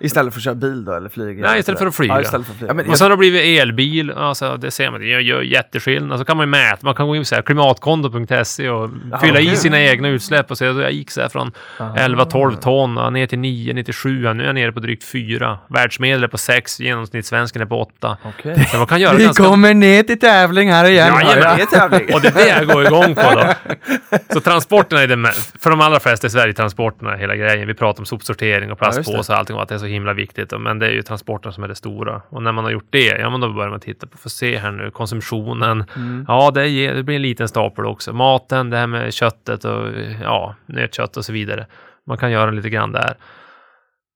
Istället för att köra bil då, eller flyga? Nej, istället för att flyga. Ja, istället för att flyga. Ja, men- Och sen har det blivit elbil. Alltså, det ser man. Det gör, jätteskillnad. Så kan man ju mäta. Man kan gå in på klimatkonto.se och fylla i okej. sina egna utsläpp och se. Jag gick så här från Ah. 11-12 ton och ner till 9, ner till 7. Nu är jag nere på drygt 4. Världsmedel är på 6. Genomsnittssvensken är på 8. Okej. Så man kan göra Vi ganska... kommer ner till tävling här igen. Det är tävling. Och det är det jag går igång på då. <laughs> Så transporterna är det för de allra flesta i Sverige, transporterna hela grejen. Vi pratar om sopsortering och Ja, plastpåsar och allting och att det är så himla viktigt. Men det är ju transporterna som är det stora. Och när man har gjort det, ja men då börjar man titta på, få se här nu, konsumtionen. Mm. Ja, det, ger, det blir en liten stapel också. Maten, det här med köttet och ja, nötkött och så vidare. Man kan göra lite grann där.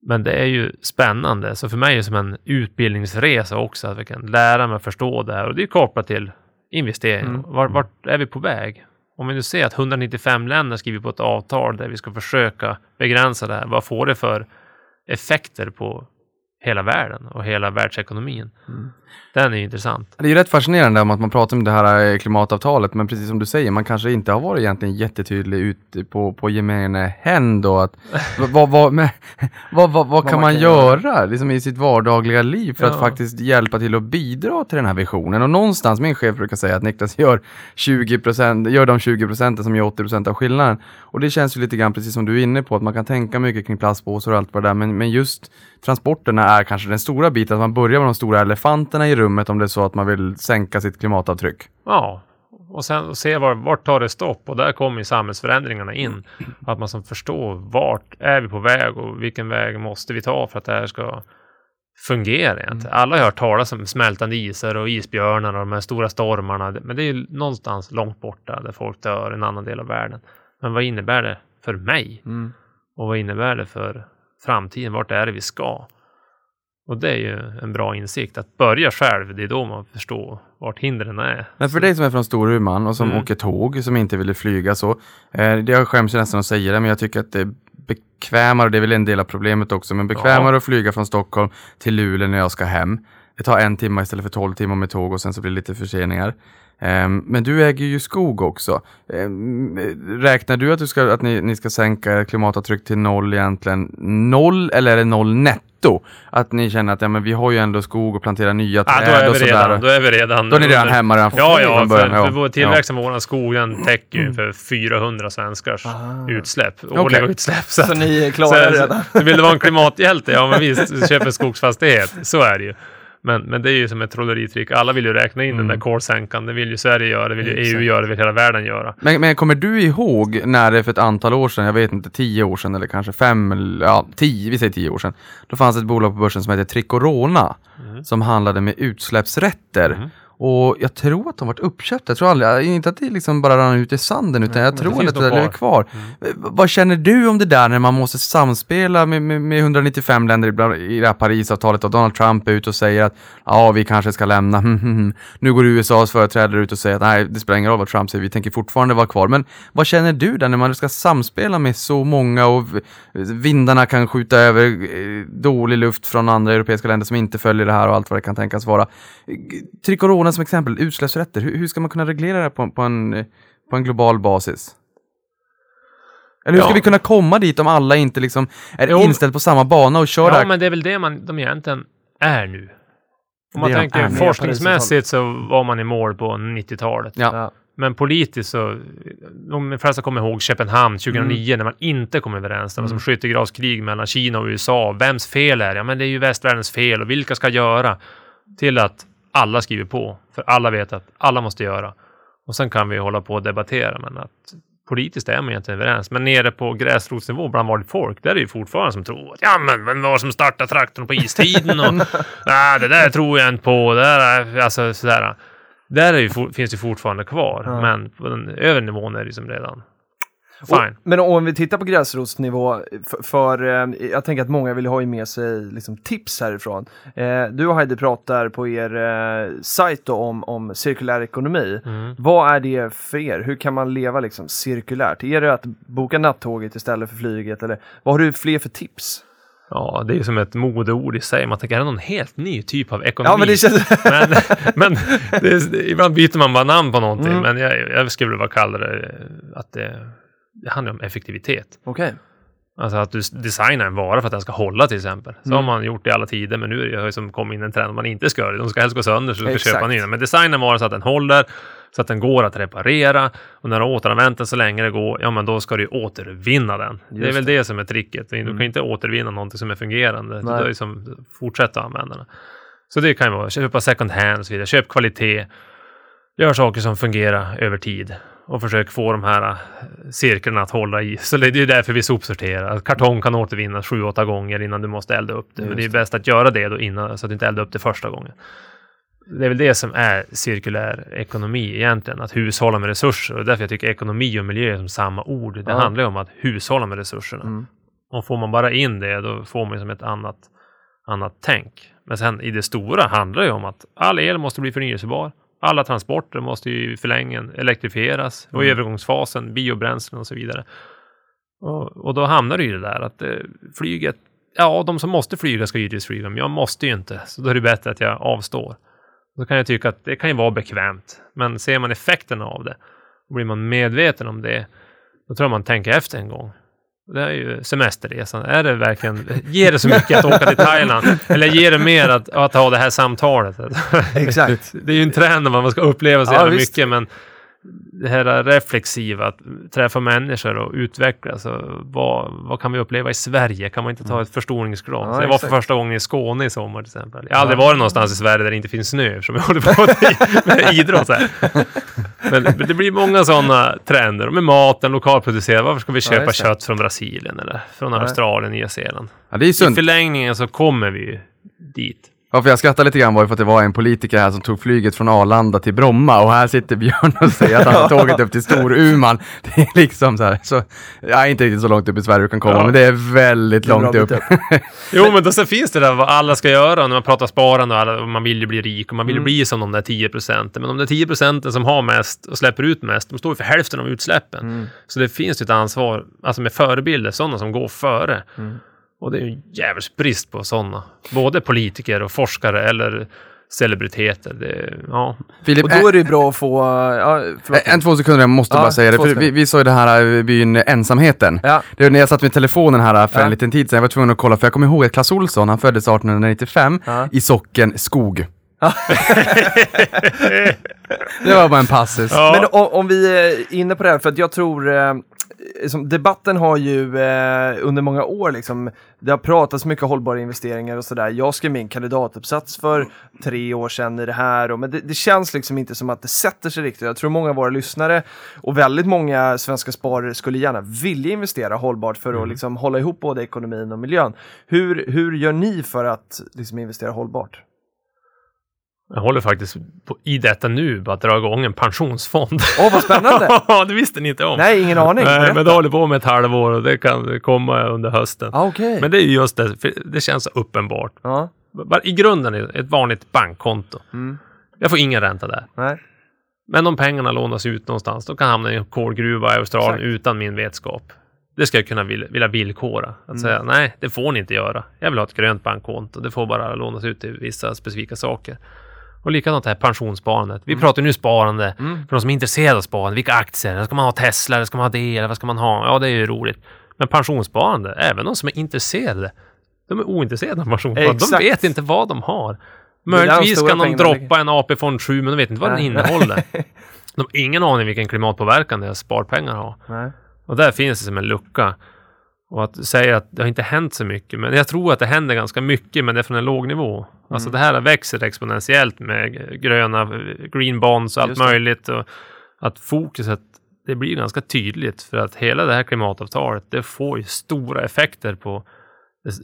Men det är ju spännande. Så för mig är det som en utbildningsresa också, att vi kan lära mig att förstå det här. Och det är kopplat till investeringar. Mm. Vart, vart är vi på väg? Om vi nu ser att 195 länder skriver på ett avtal där vi ska försöka begränsa det här. Vad får det för effekter på hela världen och hela världsekonomin? Mm. Den är ju intressant. Det är ju rätt fascinerande om att man pratar om det här eh, klimatavtalet, men precis som du säger, man kanske inte har varit egentligen jättetydlig ute på, på gemene hen då. Att, <laughs> vad, vad, men, <laughs> vad, vad, vad kan man, göra liksom, i sitt vardagliga liv för att Ja. faktiskt hjälpa till att bidra till den här visionen? Och någonstans, min chef brukar säga att Niklas gör 20%, gör de 20 procenten som gör 80 procent av skillnaden. Och det känns ju lite grann precis som du är inne på, att man kan tänka mycket kring plastpåsar och allt vad det där, men, men just transporterna är kanske den stora biten, att man börjar med de stora elefanterna i rummet om det är så att man vill sänka sitt klimatavtryck. Ja, och sen se var, vart tar det stopp och där kommer ju samhällsförändringarna in. Att man som förstår vart är vi på väg och vilken väg måste vi ta för att det här ska fungera egentligen. Alla har hört talas om smältande isar och isbjörnar och de här stora stormarna. Men det är ju någonstans långt borta där folk dör i en annan del av världen. Men vad innebär det för mig? Mm. Och vad innebär det för framtiden? Vart är det vi ska? Och det är ju en bra insikt. Att börja själv, det är då man förstår vart hindren är. Men för dig som är från Storuman och som Mm. åker tåg, som inte ville flyga så, eh, det jag skäms ju nästan att säga det, men jag tycker att det är bekvämare, och det är väl en del av problemet också, men bekvämare att flyga från Stockholm till Luleå när jag ska hem. Det tar en timme istället för tolv timmar med tåg och sen så blir det lite förseningar. Ehm, men du äger ju skog också. Ehm, räknar du att, du ska, att ni, ni ska sänka klimatavtryck till noll egentligen? Noll eller är det noll netto? Att ni känner att ja, men vi har ju ändå skog och planterar nya Ja, träd då är och sådär. redan, då är vi redan, Då är ni redan hemma redan Ja, ja, från för, början. för ja. vår tillväxt av vår skog den täcker ju ungefär 400 svenskars Ah. utsläpp, årliga utsläpp. Så, Så ni är klara så, redan? så vill du vara en klimathjälte? Ja, men visst, köp en <laughs> skogsfastighet. Så är det ju. Men, men det är ju som ett trolleritrick. Alla vill ju räkna in Mm. den där kolsänkan. Det vill ju Sverige göra, det vill ju EU göra, det vill hela världen göra. Men, men kommer du ihåg när det för ett antal år sedan, jag vet inte, tio år sedan eller kanske fem, ja, tio, vi säger tio år sedan. Då fanns ett bolag på börsen som hette Tricorona som handlade med utsläppsrätter. Och jag tror att de varit uppköpta. Jag tror aldrig, inte att det liksom bara rann ut i sanden utan jag men tror det att det där lever kvar. V- Vad känner du om det där när man måste samspela med, med, med 195 länder i, bland- i det här Parisavtalet och Donald Trump är ute och säger att ja, vi kanske ska lämna. <laughs> nu går USAs företrädare ut och säger att nej, det spelar ingen roll vad Trump säger, vi tänker fortfarande vara kvar. Men vad känner du där när man ska samspela med så många och vindarna kan skjuta över eh, dålig luft från andra europeiska länder som inte följer det här och allt vad det kan tänkas vara. Tricorona som exempel, utsläppsrätter, hur, hur ska man kunna reglera det här på, på, en, på en global basis? Eller hur ska Ja. vi kunna komma dit om alla inte liksom är Jo, inställda på samma bana och kör Ja, här? men det är väl det man, de egentligen är nu. Om man Det de tänker forskningsmässigt så var man i mål på 90-talet. Ja. Men politiskt så, de flesta kommer ihåg Köpenhamn 2009 när man inte kom överens. Det var som skyttegravskrig mellan Kina och USA. Vems fel är det? Ja, men det är ju västvärldens fel och vilka ska göra? Till att alla skriver på, för alla vet att alla måste göra. Och sen kan vi hålla på och debattera, men att politiskt är man egentligen överens. Men nere på gräsrotsnivå bland vanligt folk, där är det ju fortfarande som tror att ja, men vem var som startade traktorn på istiden? Och <laughs> nej, det där tror jag inte på. Det där, är- alltså sådär. Där är ju, finns det fortfarande kvar, Ja. men på den övre nivån är det liksom redan fine. men om vi tittar på gräsrotsnivå, för, för eh, jag tänker att många vill ha med sig liksom, tips härifrån. Eh, du och Heidi pratar på er eh, sajt om, om cirkulär ekonomi. Mm. Vad är det för er? Hur kan man leva liksom cirkulärt? Är det att boka nattåget istället för flyget? Eller vad har du fler för tips? Ja, det är ju som ett modeord i sig. Man tänker, är det någon helt ny typ av ekonomi? Ja, men det känns... <laughs> men, men det är, ibland byter man bara namn på någonting. Mm. Men jag, jag skulle vilja kalla det att det, det handlar om effektivitet. Okej. Alltså att du designar en vara för att den ska hålla till exempel. Så Mm. har man gjort i alla tider, men nu är det kommit in en trend man inte ska göra det. De ska helst gå sönder så du ska Exakt. köpa nya. Men designa en vara så att den håller, så att den går att reparera. Och när du har återanvänt den så länge det går, ja men då ska du återvinna den. det är Just väl det. det. som är tricket. Du Mm. kan inte återvinna någonting som är fungerande. Du Nej. ska ju som fortsätta använda den. Så det kan ju vara köpa second hand och så vidare. Köp kvalitet. Gör saker som fungerar över tid. Och försök få de här eh, cirklarna att hålla i. Så det är därför vi sopsorterar. Kartong kan återvinnas sju, åtta gånger innan du måste elda upp det. Men det är bäst att göra det då innan, så att du inte eldar upp det första gången. Det är väl det som är cirkulär ekonomi egentligen, att hushålla med resurser. Och därför jag tycker ekonomi och miljö är som samma ord. Det Ja. handlar ju om att hushålla med resurserna. Mm. Och får man bara in det, då får man som ett annat, annat tänk. Men sen i det stora handlar det ju om att all el måste bli förnyelsebar. Alla transporter måste ju i förlängningen elektrifieras och i Mm. övergångsfasen biobränslen och så vidare. Och, och då hamnar det ju det där att eh, flyget, ja, de som måste flyga ska givetvis flyga, men jag måste ju inte. Så då är det bättre att jag avstår. Då kan jag tycka att det kan ju vara bekvämt, men ser man effekterna av det och blir man medveten om det, då tror jag man tänker efter en gång. Det är ju semesterresan. Är det verkligen, ger det så mycket att åka till Thailand? Eller ger det mer att, att ha det här samtalet? Exakt. <laughs> Det är ju en trend man ska uppleva så Ja, jävla mycket, men det här reflexiva, att träffa människor och utvecklas. Vad, vad kan vi uppleva i Sverige? Kan man inte ta ett förstoringsglas? Mm. Ja, jag var för första gången i Skåne i sommar till exempel. Jag har aldrig varit någonstans i Sverige där det inte finns snö eftersom jag håller på <laughs> med idrott. Här. <laughs> Men, men det blir många sådana trender. Med maten, lokalproducerad. Varför ska vi köpa det. kött från Brasilien eller från. Australien, Nya Zeeland? Ja, I förlängningen så kommer vi dit. Varför jag skrattar lite grann var ju för att det var en politiker här som tog flyget från Arlanda till Bromma och här sitter Björn och säger att han har tåget upp till Storuman. <laughs> Det är liksom så här, så, jag är inte riktigt så långt upp i Sverige du kan komma, Ja. men det är väldigt Det är långt upp. bit <laughs> Jo, men då så finns det där vad alla ska göra när man pratar sparande och, alla, och man vill ju bli rik och man vill ju Mm. bli som de där 10 procenten. Men de där 10 procenten som har mest och släpper ut mest, de står ju för hälften av utsläppen. Mm. Så det finns ju ett ansvar, alltså med förebilder, sådana som går före. Mm. Och det är ju en jävligt brist på sådana. Både politiker och forskare eller celebriteter. Det, ja. Filip, Och då är det ju bra att få... Ja, en, två sekunder, jag måste Ja, bara säga det. För vi, vi såg ju det här eh, byn Ensamheten. Ja. Det var när jag satt med telefonen här för Ja. en liten tid sedan, jag var tvungen att kolla, för jag kommer ihåg att Clas Ohlson, han föddes 1895 Ja. i socken Skog. Det var bara en passus. Ja. Men om, om vi är inne på det här, för att jag tror, eh, som, debatten har ju eh, under många år liksom, det har pratats mycket hållbara investeringar och sådär. Jag skrev min kandidatuppsats för tre år sedan i det här, och, men det, det känns liksom inte som att det sätter sig riktigt. Jag tror många av våra lyssnare och väldigt många svenska sparare skulle gärna vilja investera hållbart för att liksom, hålla ihop både ekonomin och miljön. Hur, hur gör ni för att liksom, investera hållbart? Jag håller faktiskt på, i detta nu på att dra igång en pensionsfond. Åh, vad spännande! <laughs> Ja, det visste ni inte om. Nej, ingen aning. Nej, men det håller på med ett halvår och det kan komma under hösten. Ah, Okej. Men det är ju just det, det känns uppenbart. Bara I grunden är ett vanligt bankkonto. Mm. Jag får ingen ränta där. Nej. Men om pengarna lånas ut någonstans, då kan hamna i en kolgruva i Australien Exakt. utan min vetskap. Det ska jag kunna vilja, vilja villkora. Att Mm. säga, nej, det får ni inte göra. Jag vill ha ett grönt bankkonto. Det får bara lånas ut till vissa specifika saker. Och likadant det här pensionssparandet. Vi pratar nu sparande Mm. för de som är intresserade av sparande. Vilka aktier? Ska man ha Tesla? Ska man ha det? Eller vad ska man ha? Ja, det är ju roligt. Men pensionssparande, även de som är intresserade, de är ointresserade av pensionssparande. Exakt. De vet inte vad de har. Möjligtvis kan de droppa en AP-fond 7, men de vet inte vad den Nej. innehåller. <laughs> De har ingen aning vilken klimatpåverkan deras sparpengar har. Nej. Och där finns det som en lucka. Och att säga att det har inte hänt så mycket, men jag tror att det händer ganska mycket, men det är från en låg nivå. Alltså Mm. det här växer exponentiellt med gröna green bonds och allt möjligt. Och att fokuset, det blir ganska tydligt för att hela det här klimatavtalet, det får ju stora effekter på,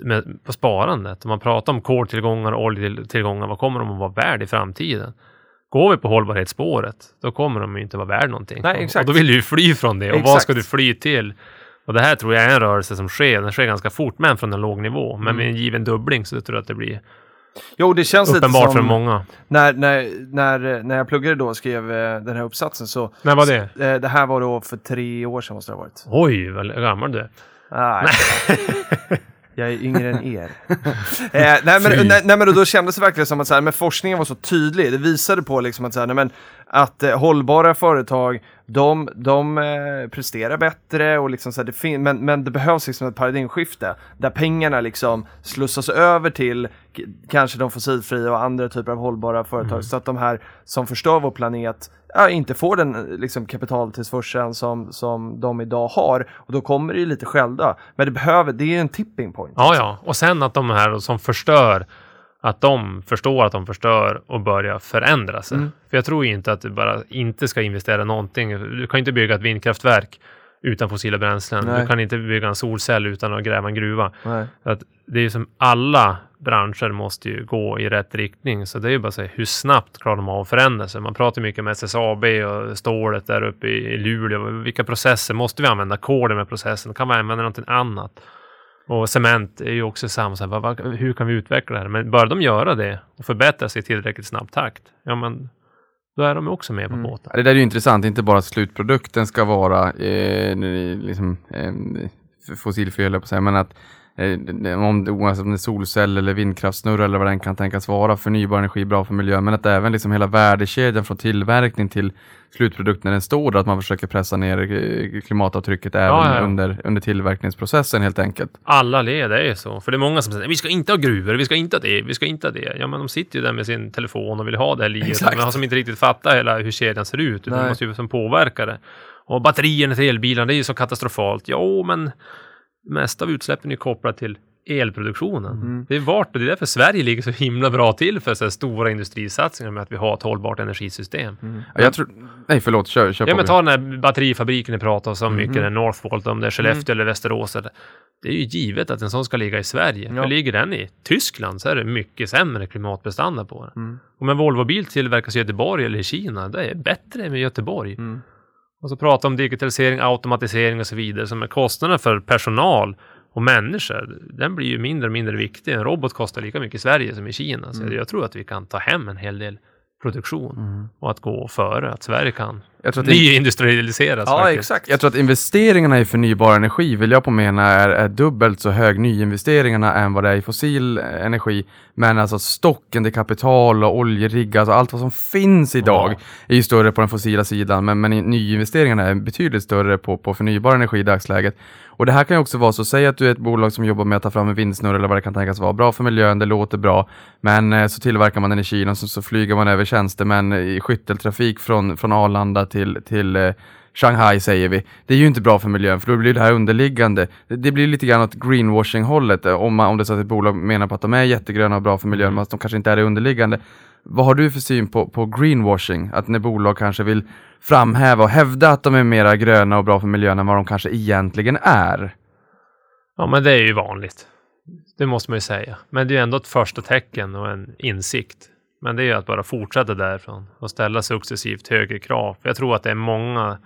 med, på sparandet. Om man pratar om koltillgångar och oljetillgångar, vad kommer de att vara värd i framtiden? Går vi på hållbarhetsspåret, då kommer de ju inte vara värd någonting. Nej, exakt. Och då vill du ju fly från det. Och vad Exakt. ska du fly till? Och det här tror jag är en rörelse som sker. Den sker ganska fort, men från en låg nivå. Men med en given dubbling så tror jag att det blir Jo, det känns uppenbart lite för som många. när, när, när, när jag pluggade då och skrev eh, den här uppsatsen så När var det? eh, det här var då för tre år sedan måste det ha varit. Oj, vad gammal du är. Nej. <laughs> Jag är yngre än er. <laughs> eh, nej, men, nej, nej, men då, då kändes det verkligen som att så här, men forskningen var så tydlig. Det visade på liksom att, så här, nej, men, att eh, hållbara företag, de, de eh, presterar bättre, och liksom, så här, det men, men det behövs liksom ett paradigmskifte där pengarna liksom slussas över till kanske de fossilfria och andra typer av hållbara företag så att de här som förstör vår planet ja, inte får den eh, liksom, kapitaltillförseln som, som de idag har. Och då kommer det ju lite självdö. Men det behöver, det är en tipping point. Ja, ja. Och sen att de här som förstör, att de förstår att de förstör och börjar förändra sig. Mm. För jag tror inte att du bara inte ska investera någonting. Du kan inte bygga ett vindkraftverk utan fossila bränslen. Nej. Du kan inte bygga en solcell utan att gräva en gruva. Nej. Att det är som alla branscher måste ju gå i rätt riktning. Så det är ju bara att säga hur snabbt klarar de av att förändra sig. Man pratar mycket med SSAB och stålet där uppe i Luleå. Vilka processer måste vi använda? Koden med processen? Kan vi använda någonting annat? Och cement är ju också samma. Så här, hur kan vi utveckla det här? Men bör de göra det och förbättra sig i tillräckligt snabb takt, ja men då är de också med på Mm. båten. Det där är ju intressant, inte bara att slutprodukten ska vara eh, liksom, eh, fossilfri, höll jag på att säga, men att om det, oavsett om det är solcell eller vindkraftsnurra eller vad den kan tänkas vara, förnybar energi bra för miljön, men att även liksom hela värdekedjan från tillverkning till slutprodukt när den står där, att man försöker pressa ner eh, klimatavtrycket även Ja, ja. Under, under tillverkningsprocessen helt enkelt. Alla led är så. För det är många som säger vi ska inte ha gruvor, vi ska inte ha det, vi ska inte ha det. Ja, men de sitter ju där med sin telefon och vill ha det här livet. Exakt. Men har som inte riktigt fattat hela hur kedjan ser ut. Utan Nej. måste ju som påverka det. Och batterierna till elbilarna, det är ju så katastrofalt. Jo, men mest av utsläppen är kopplat till elproduktionen. Mm. Det är vart det är därför Sverige ligger så himla bra till för så stora industrisatsningar med att vi har ett hållbart energisystem. Ja, Jag tror, nej förlåt, kör, kör Ja, på. men ta den här batterifabriken ni pratar så mycket, den Northvolt, om det är Skellefteå eller Västerås. Eller. Det är ju givet att en sån ska ligga i Sverige. Ja. För ligger den i Tyskland så är det mycket sämre klimatprestanda på den. Mm. Om en Volvobil tillverkas i Göteborg eller i Kina, det är bättre med Göteborg. Mm. Och så prata om digitalisering, automatisering och så vidare, som är kostnaden för personal och människor, den blir ju mindre och mindre viktig. En robot kostar lika mycket i Sverige som i Kina. Så Mm. jag tror att vi kan ta hem en hel del produktion Mm. och att gå före, att Sverige kan Jag tror att det- nyindustrialiseras. Ja, faktiskt. exakt. Jag tror att investeringarna i förnybar energi vill jag på mena är, är dubbelt så hög nyinvesteringarna än vad det är i fossil energi. Men alltså stocken, det kapital och oljeriggar, alltså allt vad som finns idag Ja. är ju större på den fossila sidan. Men, men nyinvesteringarna är betydligt större på, på förnybar energi i dagsläget. Och det här kan ju också vara så, säg att du är ett bolag som jobbar med att ta fram en vindsnurra eller vad det kan tänkas vara. Bra för miljön, det låter bra. Men eh, så tillverkar man den i Kina så, så flyger man över tjänstemän i skytteltrafik från, från Arlanda till, till eh, Shanghai säger vi. Det är ju inte bra för miljön för då blir det här underliggande. Det, blir lite grann åt greenwashing-hållet eh, om, man, om det är så att ett bolag menar på att de är jättegröna och bra för miljön men att de kanske inte är det underliggande. Vad har du för syn på, på greenwashing? Att när bolag kanske vill framhäva och hävda att de är mera gröna och bra för miljön än vad de kanske egentligen är. Ja, men det är ju vanligt. Det måste man ju säga. Men det är ju ändå ett första tecken och en insikt. Men det är ju att bara fortsätta därifrån och ställa successivt högre krav. För jag tror att det är många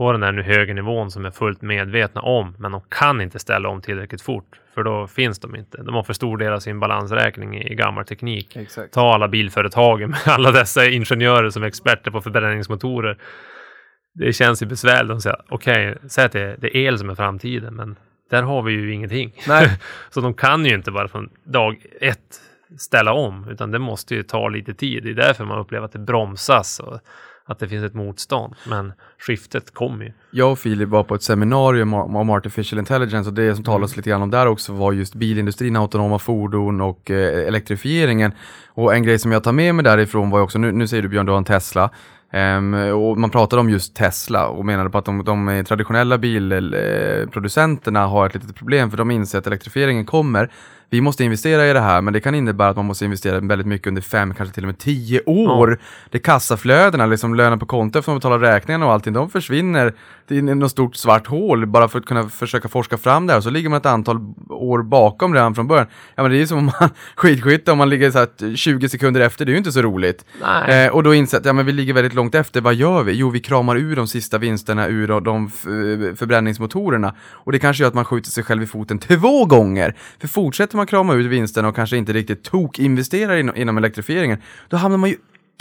på den där nu högre nivån som är fullt medvetna om, men de kan inte ställa om tillräckligt fort, för då finns de inte. De har för stor del av sin balansräkning i gammal teknik. Exakt. Ta alla bilföretagen <laughs> med alla dessa ingenjörer som är experter på förbränningsmotorer. Det känns ju besvärligt att säga, okej, okay, säg att det, det är el som är framtiden, men där har vi ju ingenting. Nej. <laughs> Så de kan ju inte bara från dag ett ställa om, utan det måste ju ta lite tid. Det är därför man upplever att det bromsas och att det finns ett motstånd. Men skiftet kommer ju. Jag och Filip var på ett seminarium om artificial intelligence och det som talades lite grann om där också var just bilindustrin, autonoma fordon och eh, elektrifieringen. Och en grej som jag tar med mig därifrån var också, nu, nu säger du Björn, du har en Tesla. Um, och man pratade om just Tesla och menade på att de, de traditionella bilproducenterna har ett litet problem för de inser att elektrifieringen kommer vi måste investera i det här, men det kan innebära att man måste investera väldigt mycket under fem, kanske till och med tio år. Ja. Det kassaflödena, liksom lönen på kontot efter att man betalar räkningarna och allting, de försvinner till något stort svart hål bara för att kunna försöka forska fram det här. Så ligger man ett antal år bakom redan från början. Ja, men det är ju som om man <laughs> skidskytte, om man ligger så här 20 sekunder efter, det är ju inte så roligt. Eh, och då inser att ja, men vi ligger väldigt långt efter, vad gör vi? Jo, vi kramar ur de sista vinsterna ur de förbränningsmotorerna. Och det kanske gör att man skjuter sig själv i foten två gånger. För fortsätter man krama ut vinsten och kanske inte riktigt tok-investerar in, inom elektrifieringen, då hamnar man ju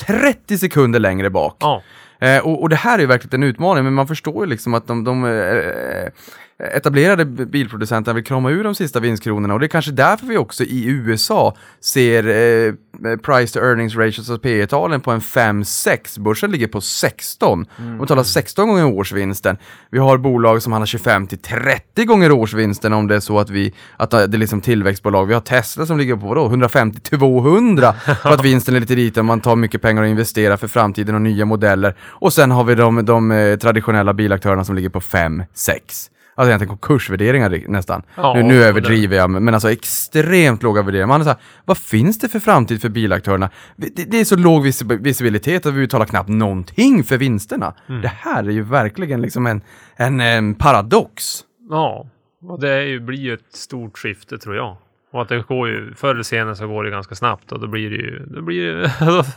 30 sekunder längre bak. Ja. Eh, och, och, det här är ju verkligen en utmaning, men man förstår ju liksom att de, de eh, etablerade bilproducenterna vill krama ur de sista vinstkronorna och det är kanske därför vi också i USA ser eh, price to earnings ratios och P talen på en 5-6. Börsen ligger på 16. Mm. Man talar 16 gånger årsvinsten. Vi har bolag som handlar 25 till 30 gånger årsvinsten om det är så att vi att det är liksom tillväxtbolag. Vi har Tesla som ligger på vadå? 150 200 <laughs> för att vinsten är lite liten. Man tar mycket pengar och investerar för framtiden och nya modeller. Och sen har vi de, de eh, traditionella bilaktörerna som ligger på 5-6. Alltså egentligen konkursvärderingar nästan. Ja, nu, nu överdriver jag, men alltså extremt låga värderingar. Man är så här, vad finns det för framtid för bilaktörerna? Det, det är så låg vis visibilitet att vi betalar knappt någonting för vinsterna. Mm. Det här är ju verkligen liksom en, en, en paradox. Ja, och det ju, blir ju ett stort skifte tror jag. Och att det går ju, förr eller senare så går det ganska snabbt och då blir det ju, då blir det,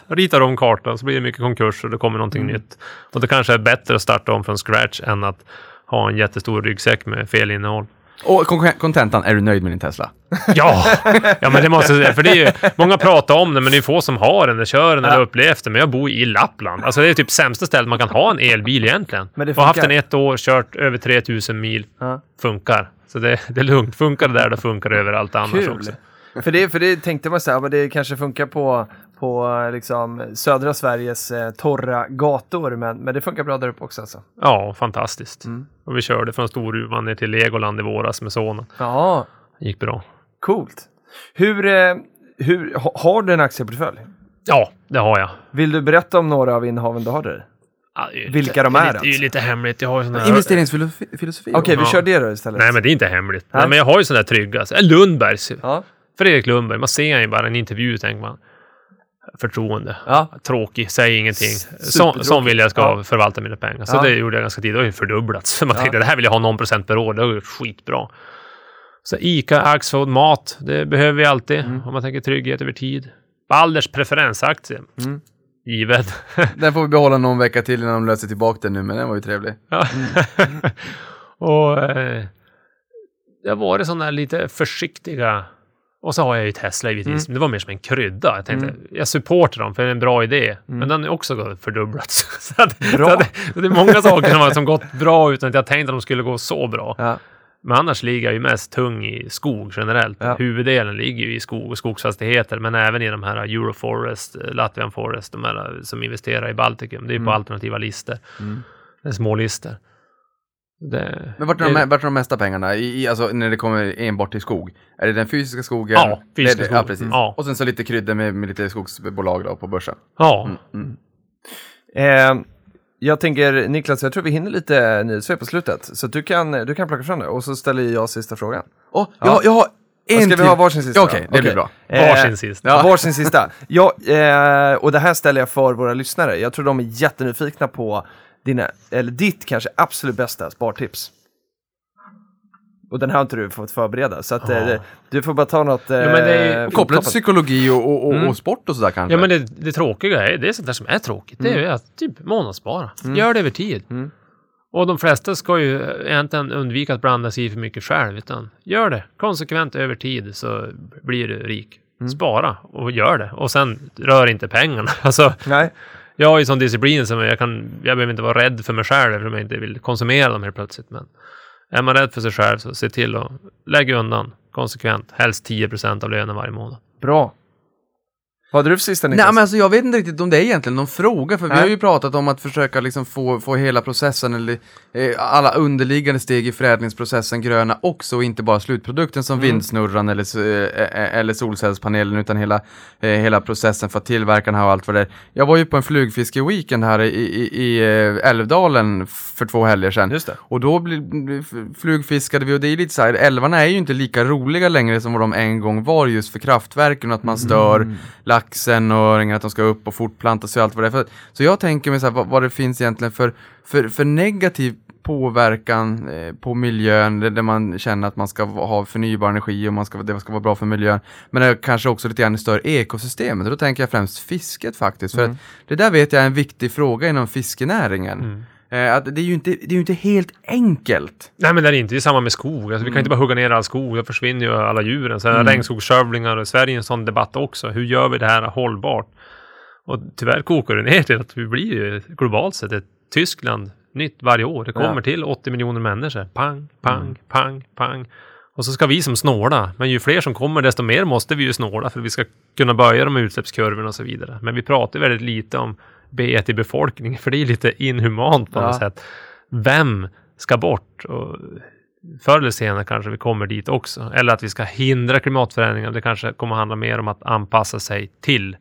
<laughs> ritar om kartan så blir det mycket konkurser och det kommer någonting mm. nytt. Och det kanske är bättre att starta om från scratch än att ha en jättestor ryggsäck med fel innehåll. Och kontentan, är du nöjd med din Tesla? <laughs> Ja, ja men det måste jag säga. För det är ju, många pratar om det, men det är få som har den, eller kör den, eller ja. upplevt det. Men jag bor i Lappland. Alltså det är typ sämsta stället man kan ha en elbil egentligen. Men det har haft den ett år, kört över 3000 mil. Ja. Funkar. Så det, det är lugnt. Funkar det där, då funkar det överallt annars Kul. också. För det, för det tänkte man säga, men det kanske funkar på på liksom, södra Sveriges eh, torra gator, men, men det funkar bra där uppe också alltså. Ja, fantastiskt. Mm. Och vi körde från Storuman ner till Legoland i våras med sonen. Ja. gick bra. Coolt. Hur, eh, hur, har du en aktieportfölj? Ja, det har jag. Vill du berätta om några av innehaven du har där? Ja, Vilka lite, de är? Det är, lite, alltså. lite hemligt. Jag har såna Investeringsfilosofi? Okej, okay, vi ja. kör det då istället. Nej, men det är inte hemligt. Nej. Nej men jag har ju sådana där trygga. Lundbergs. Ja. Fredrik Lundberg. Man ser ju bara en intervju tänker man förtroende. Ja. Tråkig, säg ingenting. Så, som vill jag ska ja. förvalta mina pengar. Så ja. det gjorde jag ganska tidigt. Det har ju fördubblats. <laughs> Man tänkte det här vill jag ha någon procent per år. Det har gått skitbra. Så ICA, Axfood, mat. Det behöver vi alltid mm. om man tänker trygghet över tid. Balders preferensaktie. Mm. Givet. <laughs> den får vi behålla någon vecka till innan de löser tillbaka den nu, men den var ju trevlig. Ja. Mm. <laughs> och eh, det har varit sådana lite försiktiga och så har jag ju Tesla givetvis, mm. men det var mer som en krydda. Jag tänkte, mm. jag supportar dem för det är en bra idé, mm. men den har också fördubblats. <laughs> så att. Så att, det är många saker som har som gått bra utan att jag tänkte att de skulle gå så bra. Ja. Men annars ligger jag ju mest tung i skog generellt. Ja. Huvuddelen ligger ju i skog och skogsfastigheter, men även i de här Euroforest, Latvian Forest, de här som investerar i Baltikum. Det är på mm. alternativa listor. Mm. Det är små listor. Det, Men vart är, de, vart är de mesta pengarna? I, alltså när det kommer enbart till skog? Är det den fysiska skogen? Ja, fysiska skogen. Ja, precis. Ja. Och sen så lite kryddor med, med lite skogsbolag då på börsen? Ja. Mm, mm. Eh, Jag tänker, Niklas, jag tror vi hinner lite nyhetssvep på slutet. Så du kan, du kan plocka fram det och så ställer jag sista frågan. Oh, jag, jag har en Ska vi till. ha varsin sista? Ja, Okej, då? det blir bra. Varsin sista. Ja. Varsin sista. Ja, eh, och det här ställer jag för våra lyssnare. Jag tror de är jättenyfikna på dina, eller ditt kanske absolut bästa spartips. Och den har inte du fått förbereda, så att, Ja. eh, du får bara ta något... Eh, men det är ju- Kopplat till psykologi och, och, och, Mm. och sport och sådär kanske? Ja men det, det tråkiga är, det är sånt där som är tråkigt. Det är ju att typ månadsspara. Gör det över tid. Mm. Och de flesta ska ju egentligen undvika att blanda sig i för mycket själv. Utan gör det konsekvent över tid så blir du rik. Spara och gör det. Och sen rör inte pengarna. <laughs> Alltså, Nej, jag har ju sån disciplin som jag kan, jag behöver inte vara rädd för mig själv eftersom jag inte vill konsumera dem helt plötsligt. Men är man rädd för sig själv så se till att lägga undan konsekvent, helst 10 procent av lönen varje månad. bra. Vad hade du för sista Niklas? Nej men alltså jag vet inte riktigt om det är egentligen någon fråga, för vi Nej. har ju pratat om att försöka liksom få, få hela processen, eller eh, alla underliggande steg i förädlingsprocessen gröna också, och inte bara slutprodukten som vindsnurran eller, s- eh, eh, eller solcellspanelen, utan hela, eh, hela processen för att tillverka den här och allt vad det är. Jag var ju på en flugfiskeweekend här i, i, i eh, Älvdalen för två helger sedan. Just det. Och då bli, flugfiskade vi och det är lite så här, älvarna är ju inte lika roliga längre som vad de en gång var just för kraftverken och att man stör laxen och öringen, att de ska upp och fortplanta sig och allt vad det är. För, så jag tänker mig så här, vad, vad det finns egentligen för, för, för negativ påverkan eh, på miljön, där man känner att man ska ha förnybar energi och man ska, det ska vara bra för miljön. Men det kanske också lite grann i större ekosystemet. Och då tänker jag främst fisket faktiskt. För att det där vet jag är en viktig fråga inom fiskenäringen. Eh, att det är ju inte, det är ju inte helt enkelt. Nej men det är inte, det är samma med skog. Alltså, Vi kan inte bara hugga ner all skog, då försvinner ju alla djuren. Så mm. Regnskogsskövlingar och Sverige är en sån debatt också. Hur gör vi det här hållbart? Och tyvärr kokar det ner till att vi blir ju globalt sett ett Tyskland nytt varje år. Det kommer Ja. till 80 miljoner människor. Pang, pang, pang, pang. Och så ska vi som snåla. Men ju fler som kommer desto mer måste vi ju snåla för att vi ska kunna böja de utsläppskurvorna och så vidare. Men vi pratar väldigt lite om B1 i befolkningen för det är lite inhumant på Ja. något sätt. Vem ska bort? Och förr eller senare kanske vi kommer dit också. Eller att vi ska hindra klimatförändringar. Det kanske kommer handla mer om att anpassa sig till.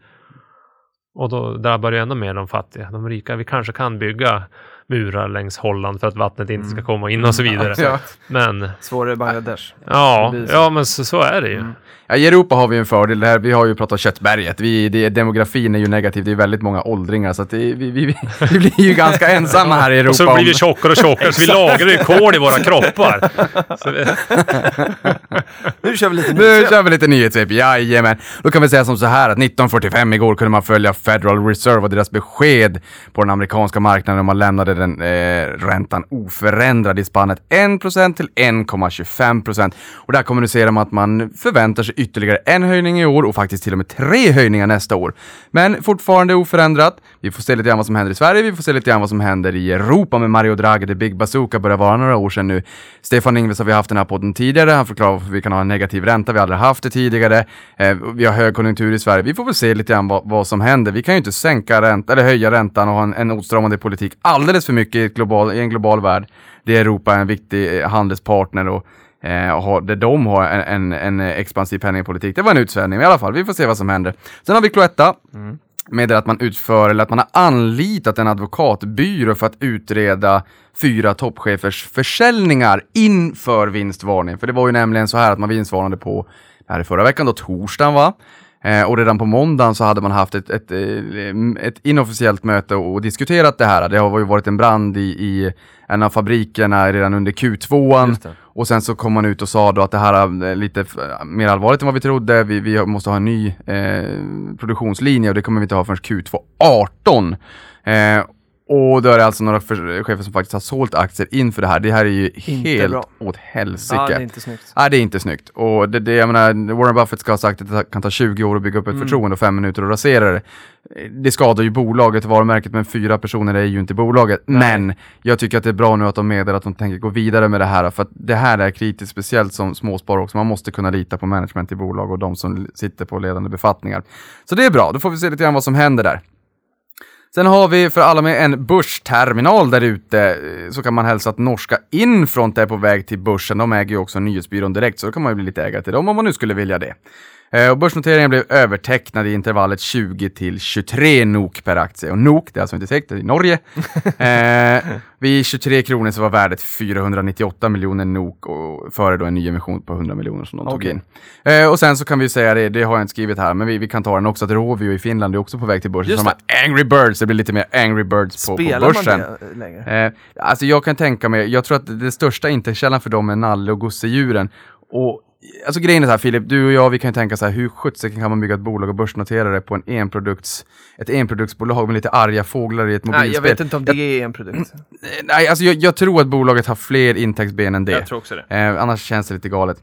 Och då drabbar det ändå mer de fattiga. De rika, vi kanske kan bygga murar längs Holland för att vattnet inte ska komma in och så vidare. Ja. Men Svårare i Bangladesh. ja, ja men så, så är det ju. Ja, I Europa har vi en fördel där. Vi har ju pratat köttberget. Vi, det, demografin är ju negativ. Det är väldigt många åldringar så att det, vi, vi, vi, <laughs> vi blir ju ganska ensamma här i Europa. Och så blir vi tjockare och tjockare så vi lagrar ju kol i våra <laughs> kroppar. Vi, Nu kör vi lite Nu nyhetssvep. kör vi lite nyhetssvep, jajamän. Då kan vi säga som så här att 1945 igår kunde man följa Federal Reserve och deras besked på den amerikanska marknaden om man lämnade den eh, räntan oförändrad i spannet 1% till 1,25%. Och där kommunicerar man att man förväntar sig ytterligare en höjning i år och faktiskt till och med tre höjningar nästa år. Men fortfarande oförändrat. Vi får se lite grann vad som händer i Sverige, vi får se lite grann vad som händer i Europa med Mario Draghi, the big bazooka, börjar vara några år sedan nu. Stefan Ingves har vi haft den här podden tidigare, han förklarar varför vi kan ha en negativ ränta, vi har aldrig haft det tidigare. Eh, vi har högkonjunktur i Sverige, vi får väl se lite grann vad, vad som händer. Vi kan ju inte sänka räntan eller höja räntan och ha en, en åtstramande politik alldeles för mycket i, global, i en global värld. Det är Europa en viktig eh, handelspartner och eh, där de har en, en, en expansiv penningpolitik. Det var en utsvävning, men i alla fall, vi får se vad som händer. Sen har vi Cloetta, med att man utför, eller att man har anlitat en advokatbyrå för att utreda fyra toppchefers försäljningar inför vinstvarning. För det var ju nämligen så här att man vinstvarnade på, det här är förra veckan då, torsdagen va? Eh, och redan på måndagen så hade man haft ett, ett, eh, ett inofficiellt möte och diskuterat det här. Det har ju varit en brand i, i en av fabrikerna redan under Q2. Just det. Och sen så kom man ut och sa då att det här är lite mer allvarligt än vad vi trodde. Vi, vi måste ha en ny eh, produktionslinje och det kommer vi inte ha förrän Q2 18. Eh, och då är det alltså några chefer som faktiskt har sålt aktier inför det här. Det här är ju Inte helt bra. åt helsike. Ja, det är inte snyggt. Nej, det är inte snyggt. Och det, det, jag menar, Warren Buffett ska ha sagt att det kan ta 20 år att bygga upp ett förtroende och fem minuter att rasera det. Det skadar ju bolaget, varumärket, men fyra personer är ju inte bolaget. Men jag tycker att det är bra nu att de meddelar att de tänker gå vidare med det här, för att det här är kritiskt, speciellt som småsparare också. Man måste kunna lita på management i bolag och de som sitter på ledande befattningar. Så det är bra, då får vi se lite grann vad som händer där. Sen har vi för alla med en börsterminal där ute eh, så kan man hälsa att norska Infront är på väg till börsen. De äger ju också nyhetsbyrån direkt så då kan man ju bli lite ägare till dem om man nu skulle vilja det. Eh, och börsnoteringen blev övertecknad i intervallet 20 till 23 NOK per aktie. Och NOK, det är alltså inte säkert, det är i Norge. <laughs> eh, vid 23 kronor så var värdet 498 miljoner NOK och före då en ny emission på 100 miljoner som de tog Okej. in. Eh, och sen så kan vi säga det, det har jag inte skrivit här, men vi, vi kan ta den också, att Rovio i Finland är också på väg till börsen. Just Som Angry Birds, det blir lite mer Angry Birds på, på Spelar man börsen. det längre? Eh, alltså jag kan tänka mig, jag tror att det största intäktskällan för dem är nalle och gosedjuren. Och Alltså grejen är så här Filip, du och jag vi kan ju tänka så här, hur sjuttsingen kan man bygga ett bolag och börsnotera det på en enprodukts, ett enproduktsbolag med lite arga fåglar i ett Nej, mobilspel? jag vet inte om det är en produkt. Eh, Nej, alltså jag, jag tror att bolaget har fler intäktsben än det. Jag tror också det. Eh, annars känns det lite galet.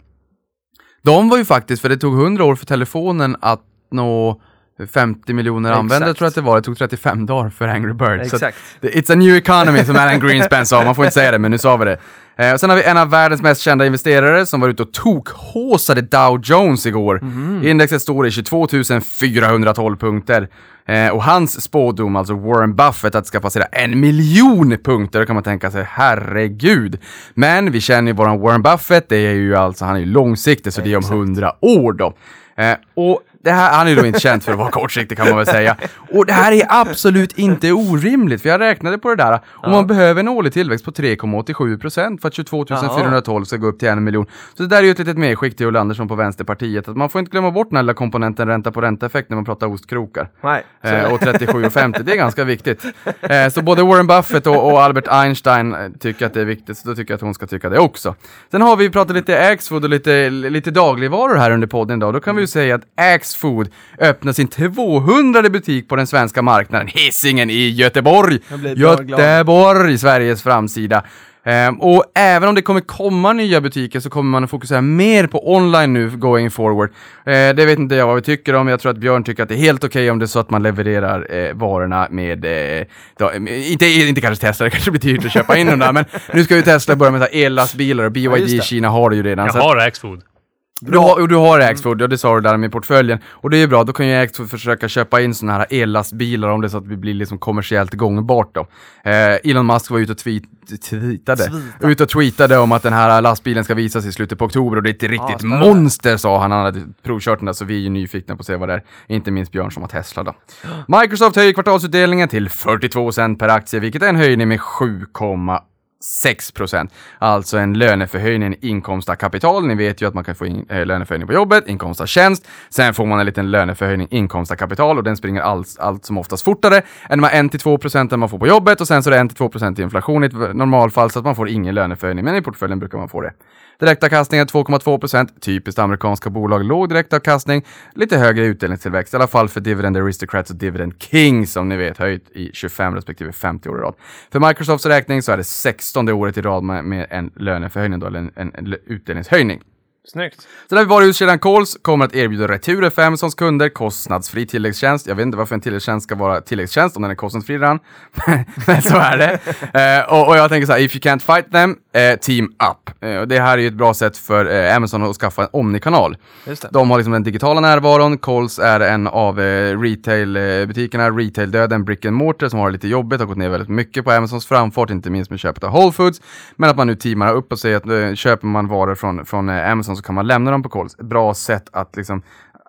De var ju faktiskt, för det tog 100 år för telefonen att nå 50 miljoner Exakt. användare tror jag att det var. Det tog 35 dagar för Angry Birds. Att Exakt. It's a new economy som Alan Greenspan sa. Man får inte säga det, men nu sa vi det. Eh, och sen har vi en av världens mest kända investerare som var ute och tokhåsade Dow Jones igår. Mhm. Indexet står i 22 412 punkter. Eh, och hans spådom, alltså Warren Buffett, att det ska passera en miljon punkter, då kan man tänka sig herregud. Men vi känner ju våran Warren Buffett, det är ju alltså, han är ju långsiktig, så det är om 100 år då. Eh, och det här, han är ju då inte känd för att vara kortsiktig kan man väl säga. Och det här är absolut inte orimligt, för jag räknade på det där. Och man behöver en årlig tillväxt på 3,87% för att 22 412 ska gå upp till en miljon. Så det där är ju ett litet medskick till Ulla Andersson på Vänsterpartiet, att man får inte glömma bort den här lilla komponenten ränta på ränta-effekt när man pratar ostkrokar. Nej. Eh, och 37,50, det är ganska viktigt. <laughs> Eh, så både Warren Buffett och, och Albert Einstein eh, tycker att det är viktigt, så då tycker jag att hon ska tycka det också. Sen har vi pratat lite Axfood och lite, lite dagligvaror här under podden idag. Då kan vi ju säga att Axfood öppnar sin 200 butik på den svenska marknaden, Hisingen i Göteborg. Göteborg, Sveriges framsida. Ehm, och även om det kommer komma nya butiker så kommer man att fokusera mer på online nu going forward. Eh, det vet inte jag vad vi tycker om, jag tror att Björn tycker att det är helt okej om det är så att man levererar eh, varorna med, eh, då, eh, inte, inte kanske Tesla, det kanske blir dyrt att köpa in dem där, men nu ska ju Tesla börja med så här ellastbilar och BYD i det. Kina har det ju redan. Jag har Axfood. Du och du har Axfood, ja det sa du där med portföljen. Och det är ju bra, då kan ju Axfood försöka köpa in sådana här ellastbilar om det är så att det blir liksom kommersiellt gångbart då. Eh, Elon Musk var ute och tweet, tweetade, ute och tweetade om att den här lastbilen ska visas i slutet på oktober och det är ett riktigt ja, monster sa han. Han hade provkört den där så vi är ju nyfikna på att se vad det är. Inte minst Björn som har Tesla då. Microsoft höjer kvartalsutdelningen till 42 cent per aktie vilket är en höjning med 7,8 6 Alltså en löneförhöjning i inkomst av kapital. Ni vet ju att man kan få in, eh, löneförhöjning på jobbet, inkomst av tjänst. Sen får man en liten löneförhöjning inkomst av kapital och den springer allt, allt som oftast fortare än de här 1-2 procenten man får på jobbet och sen så är det 1-2 procent inflation i ett normalfall så att man får ingen löneförhöjning. Men i portföljen brukar man få det. Direktavkastningen 2,2 procent. Typiskt amerikanska bolag. Låg direktavkastning. Lite högre utdelningstillväxt. I alla fall för Dividend Aristocrats och Dividend Kings som ni vet höjt i 25 respektive 50 år i rad. För Microsofts räkning så är det 16 året i rad med, med en löneförhöjning då, eller en, en, en utdelningshöjning. Snyggt. Sen har vi varuhuskedjan Coles, kommer att erbjuda returer för Amazons kunder, kostnadsfri tilläggstjänst. Jag vet inte varför en tilläggstjänst ska vara tilläggstjänst om den är kostnadsfri redan. <laughs> Men så är det. Eh, och, och jag tänker så här, if you can't fight them, eh, team up. Eh, och det här är ju ett bra sätt för eh, Amazon att skaffa en omnikanal. De har liksom den digitala närvaron, Coles är en av eh, retailbutikerna, retail-döden, brick and mortar som har det lite jobbigt, har gått ner väldigt mycket på Amazons framfart, inte minst med köpet av Whole Foods. Men att man nu teamar upp och säger att eh, köper man varor från, från eh, Amazon så kan man lämna dem på Coles. Ett bra sätt att liksom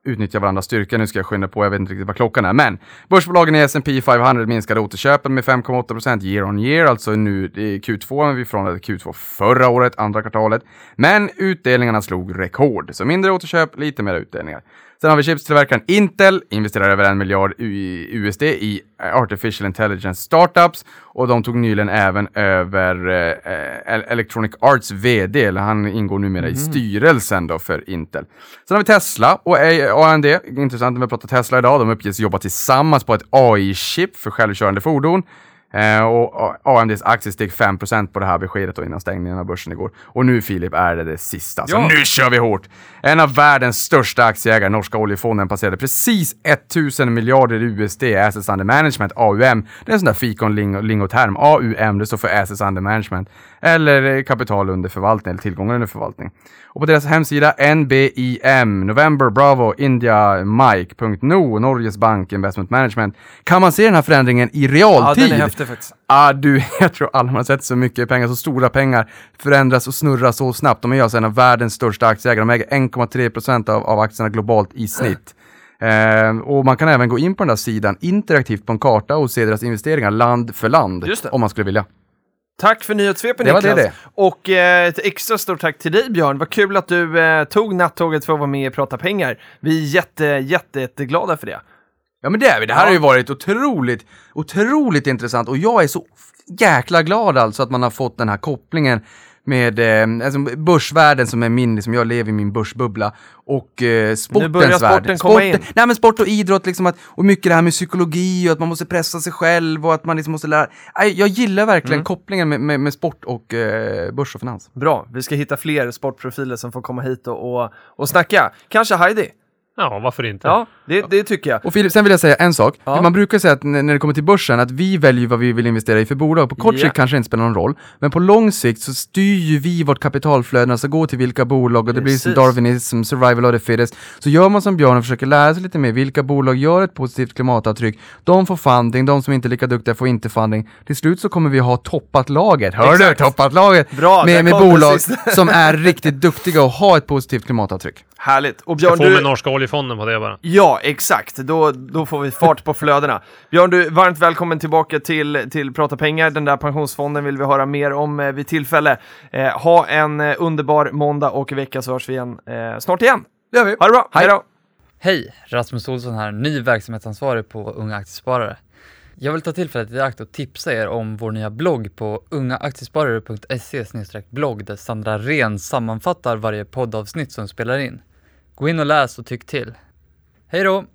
utnyttja varandras styrka. Nu ska jag skynda på, jag vet inte riktigt vad klockan är. Men börsbolagen i S&P 500 minskade återköpen med 5,8% year on year, alltså nu i Q2, vi från Q2 förra året, andra kvartalet. Men utdelningarna slog rekord, så mindre återköp, lite mer utdelningar. Sen har vi chipstillverkaren Intel, investerar över en miljard USD i Artificial Intelligence Startups och de tog nyligen även över eh, Electronic Arts VD, eller han ingår numera i styrelsen då för Intel. Sen har vi Tesla och AMD, intressant när vi pratar Tesla idag, de uppges jobba tillsammans på ett AI-chip för självkörande fordon. Eh, och AMDs aktie steg 5% på det här beskedet då innan stängningen av börsen igår. Och nu Filip är det det sista. Så Ja. nu kör vi hårt! En av världens största aktieägare, norska oljefonden, passerade precis 1000 miljarder USD i Assets Under Management, AUM. Det är en sån där fikonlingoterm. AUM, det står för Assets Under Management. Eller kapital under förvaltning eller tillgångar under förvaltning. Och på deras hemsida NBIM, November Bravo India Mike.no, Norges Bank Investment Management, kan man se den här förändringen i Ja, realtid. den är häftig faktiskt. Ah, du, <laughs> jag tror aldrig man har sett så mycket pengar, så stora pengar förändras och snurrar så snabbt. De är alltså en av världens största aktieägare. De äger 1,3 procent av, av aktierna globalt i snitt. Eh, och man kan även gå in på den där sidan interaktivt på en karta och se deras investeringar land för land. Om man skulle vilja. Tack för nyhetssvepet Niklas. det det. Och eh, ett extra stort tack till dig Björn. Vad kul att du eh, tog nattåget för att vara med i Prata pengar. Vi är jätte, jätte, jätteglada för det. Ja men det är vi. Det här Ja. har ju varit otroligt, otroligt intressant och jag är så jäkla glad alltså att man har fått den här kopplingen med eh, alltså börsvärlden som är min, liksom jag lever i min börsbubbla och eh, sportens börjar sporten värld. komma in. Nej men sport och idrott liksom att, och mycket det här med psykologi och att man måste pressa sig själv och att man liksom måste lära. Jag gillar verkligen Mm. kopplingen med, med, med sport och eh, börs och finans. Bra, vi ska hitta fler sportprofiler som får komma hit och, och, och snacka. Kanske Heidi? Ja, varför inte? Ja, det, det tycker jag. Och Filip, sen vill jag säga en sak. Ja. Man brukar säga att när det kommer till börsen, att vi väljer vad vi vill investera i för bolag. På kort Ja. sikt kanske det inte spelar någon roll, men på lång sikt så styr ju vi vårt kapitalflöde, alltså gå till vilka bolag och det blir som Precis. darwinism, survival of the fittest. Så gör man som Björn och försöker lära sig lite mer, vilka bolag gör ett positivt klimatavtryck, de får funding, de som inte är lika duktiga får inte funding. Till slut så kommer vi ha toppat laget, hör du? Exakt. Toppat laget! Bra, med med bolag som är riktigt duktiga och har ett positivt klimatavtryck. Härligt. Och Jag Björn, får med du... norska oljefonden på det bara. Ja, exakt. Då, då får vi fart på flödena. <laughs> Björn, du, varmt välkommen tillbaka till, till Prata pengar. Den där pensionsfonden vill vi höra mer om eh, vid tillfälle. Eh, ha en eh, underbar måndag och vecka så hörs vi igen eh, snart igen. Det gör vi. Ha det bra, Hej. hej då! Hej! Rasmus Olsson här, ny verksamhetsansvarig på Unga Aktiesparare. Jag vill ta tillfället i akt och tipsa er om vår nya blogg på ungaaktiesparare.se blogg där Sandra Ren sammanfattar varje poddavsnitt som spelar in. Gå in och läs och tyck till. Hej då!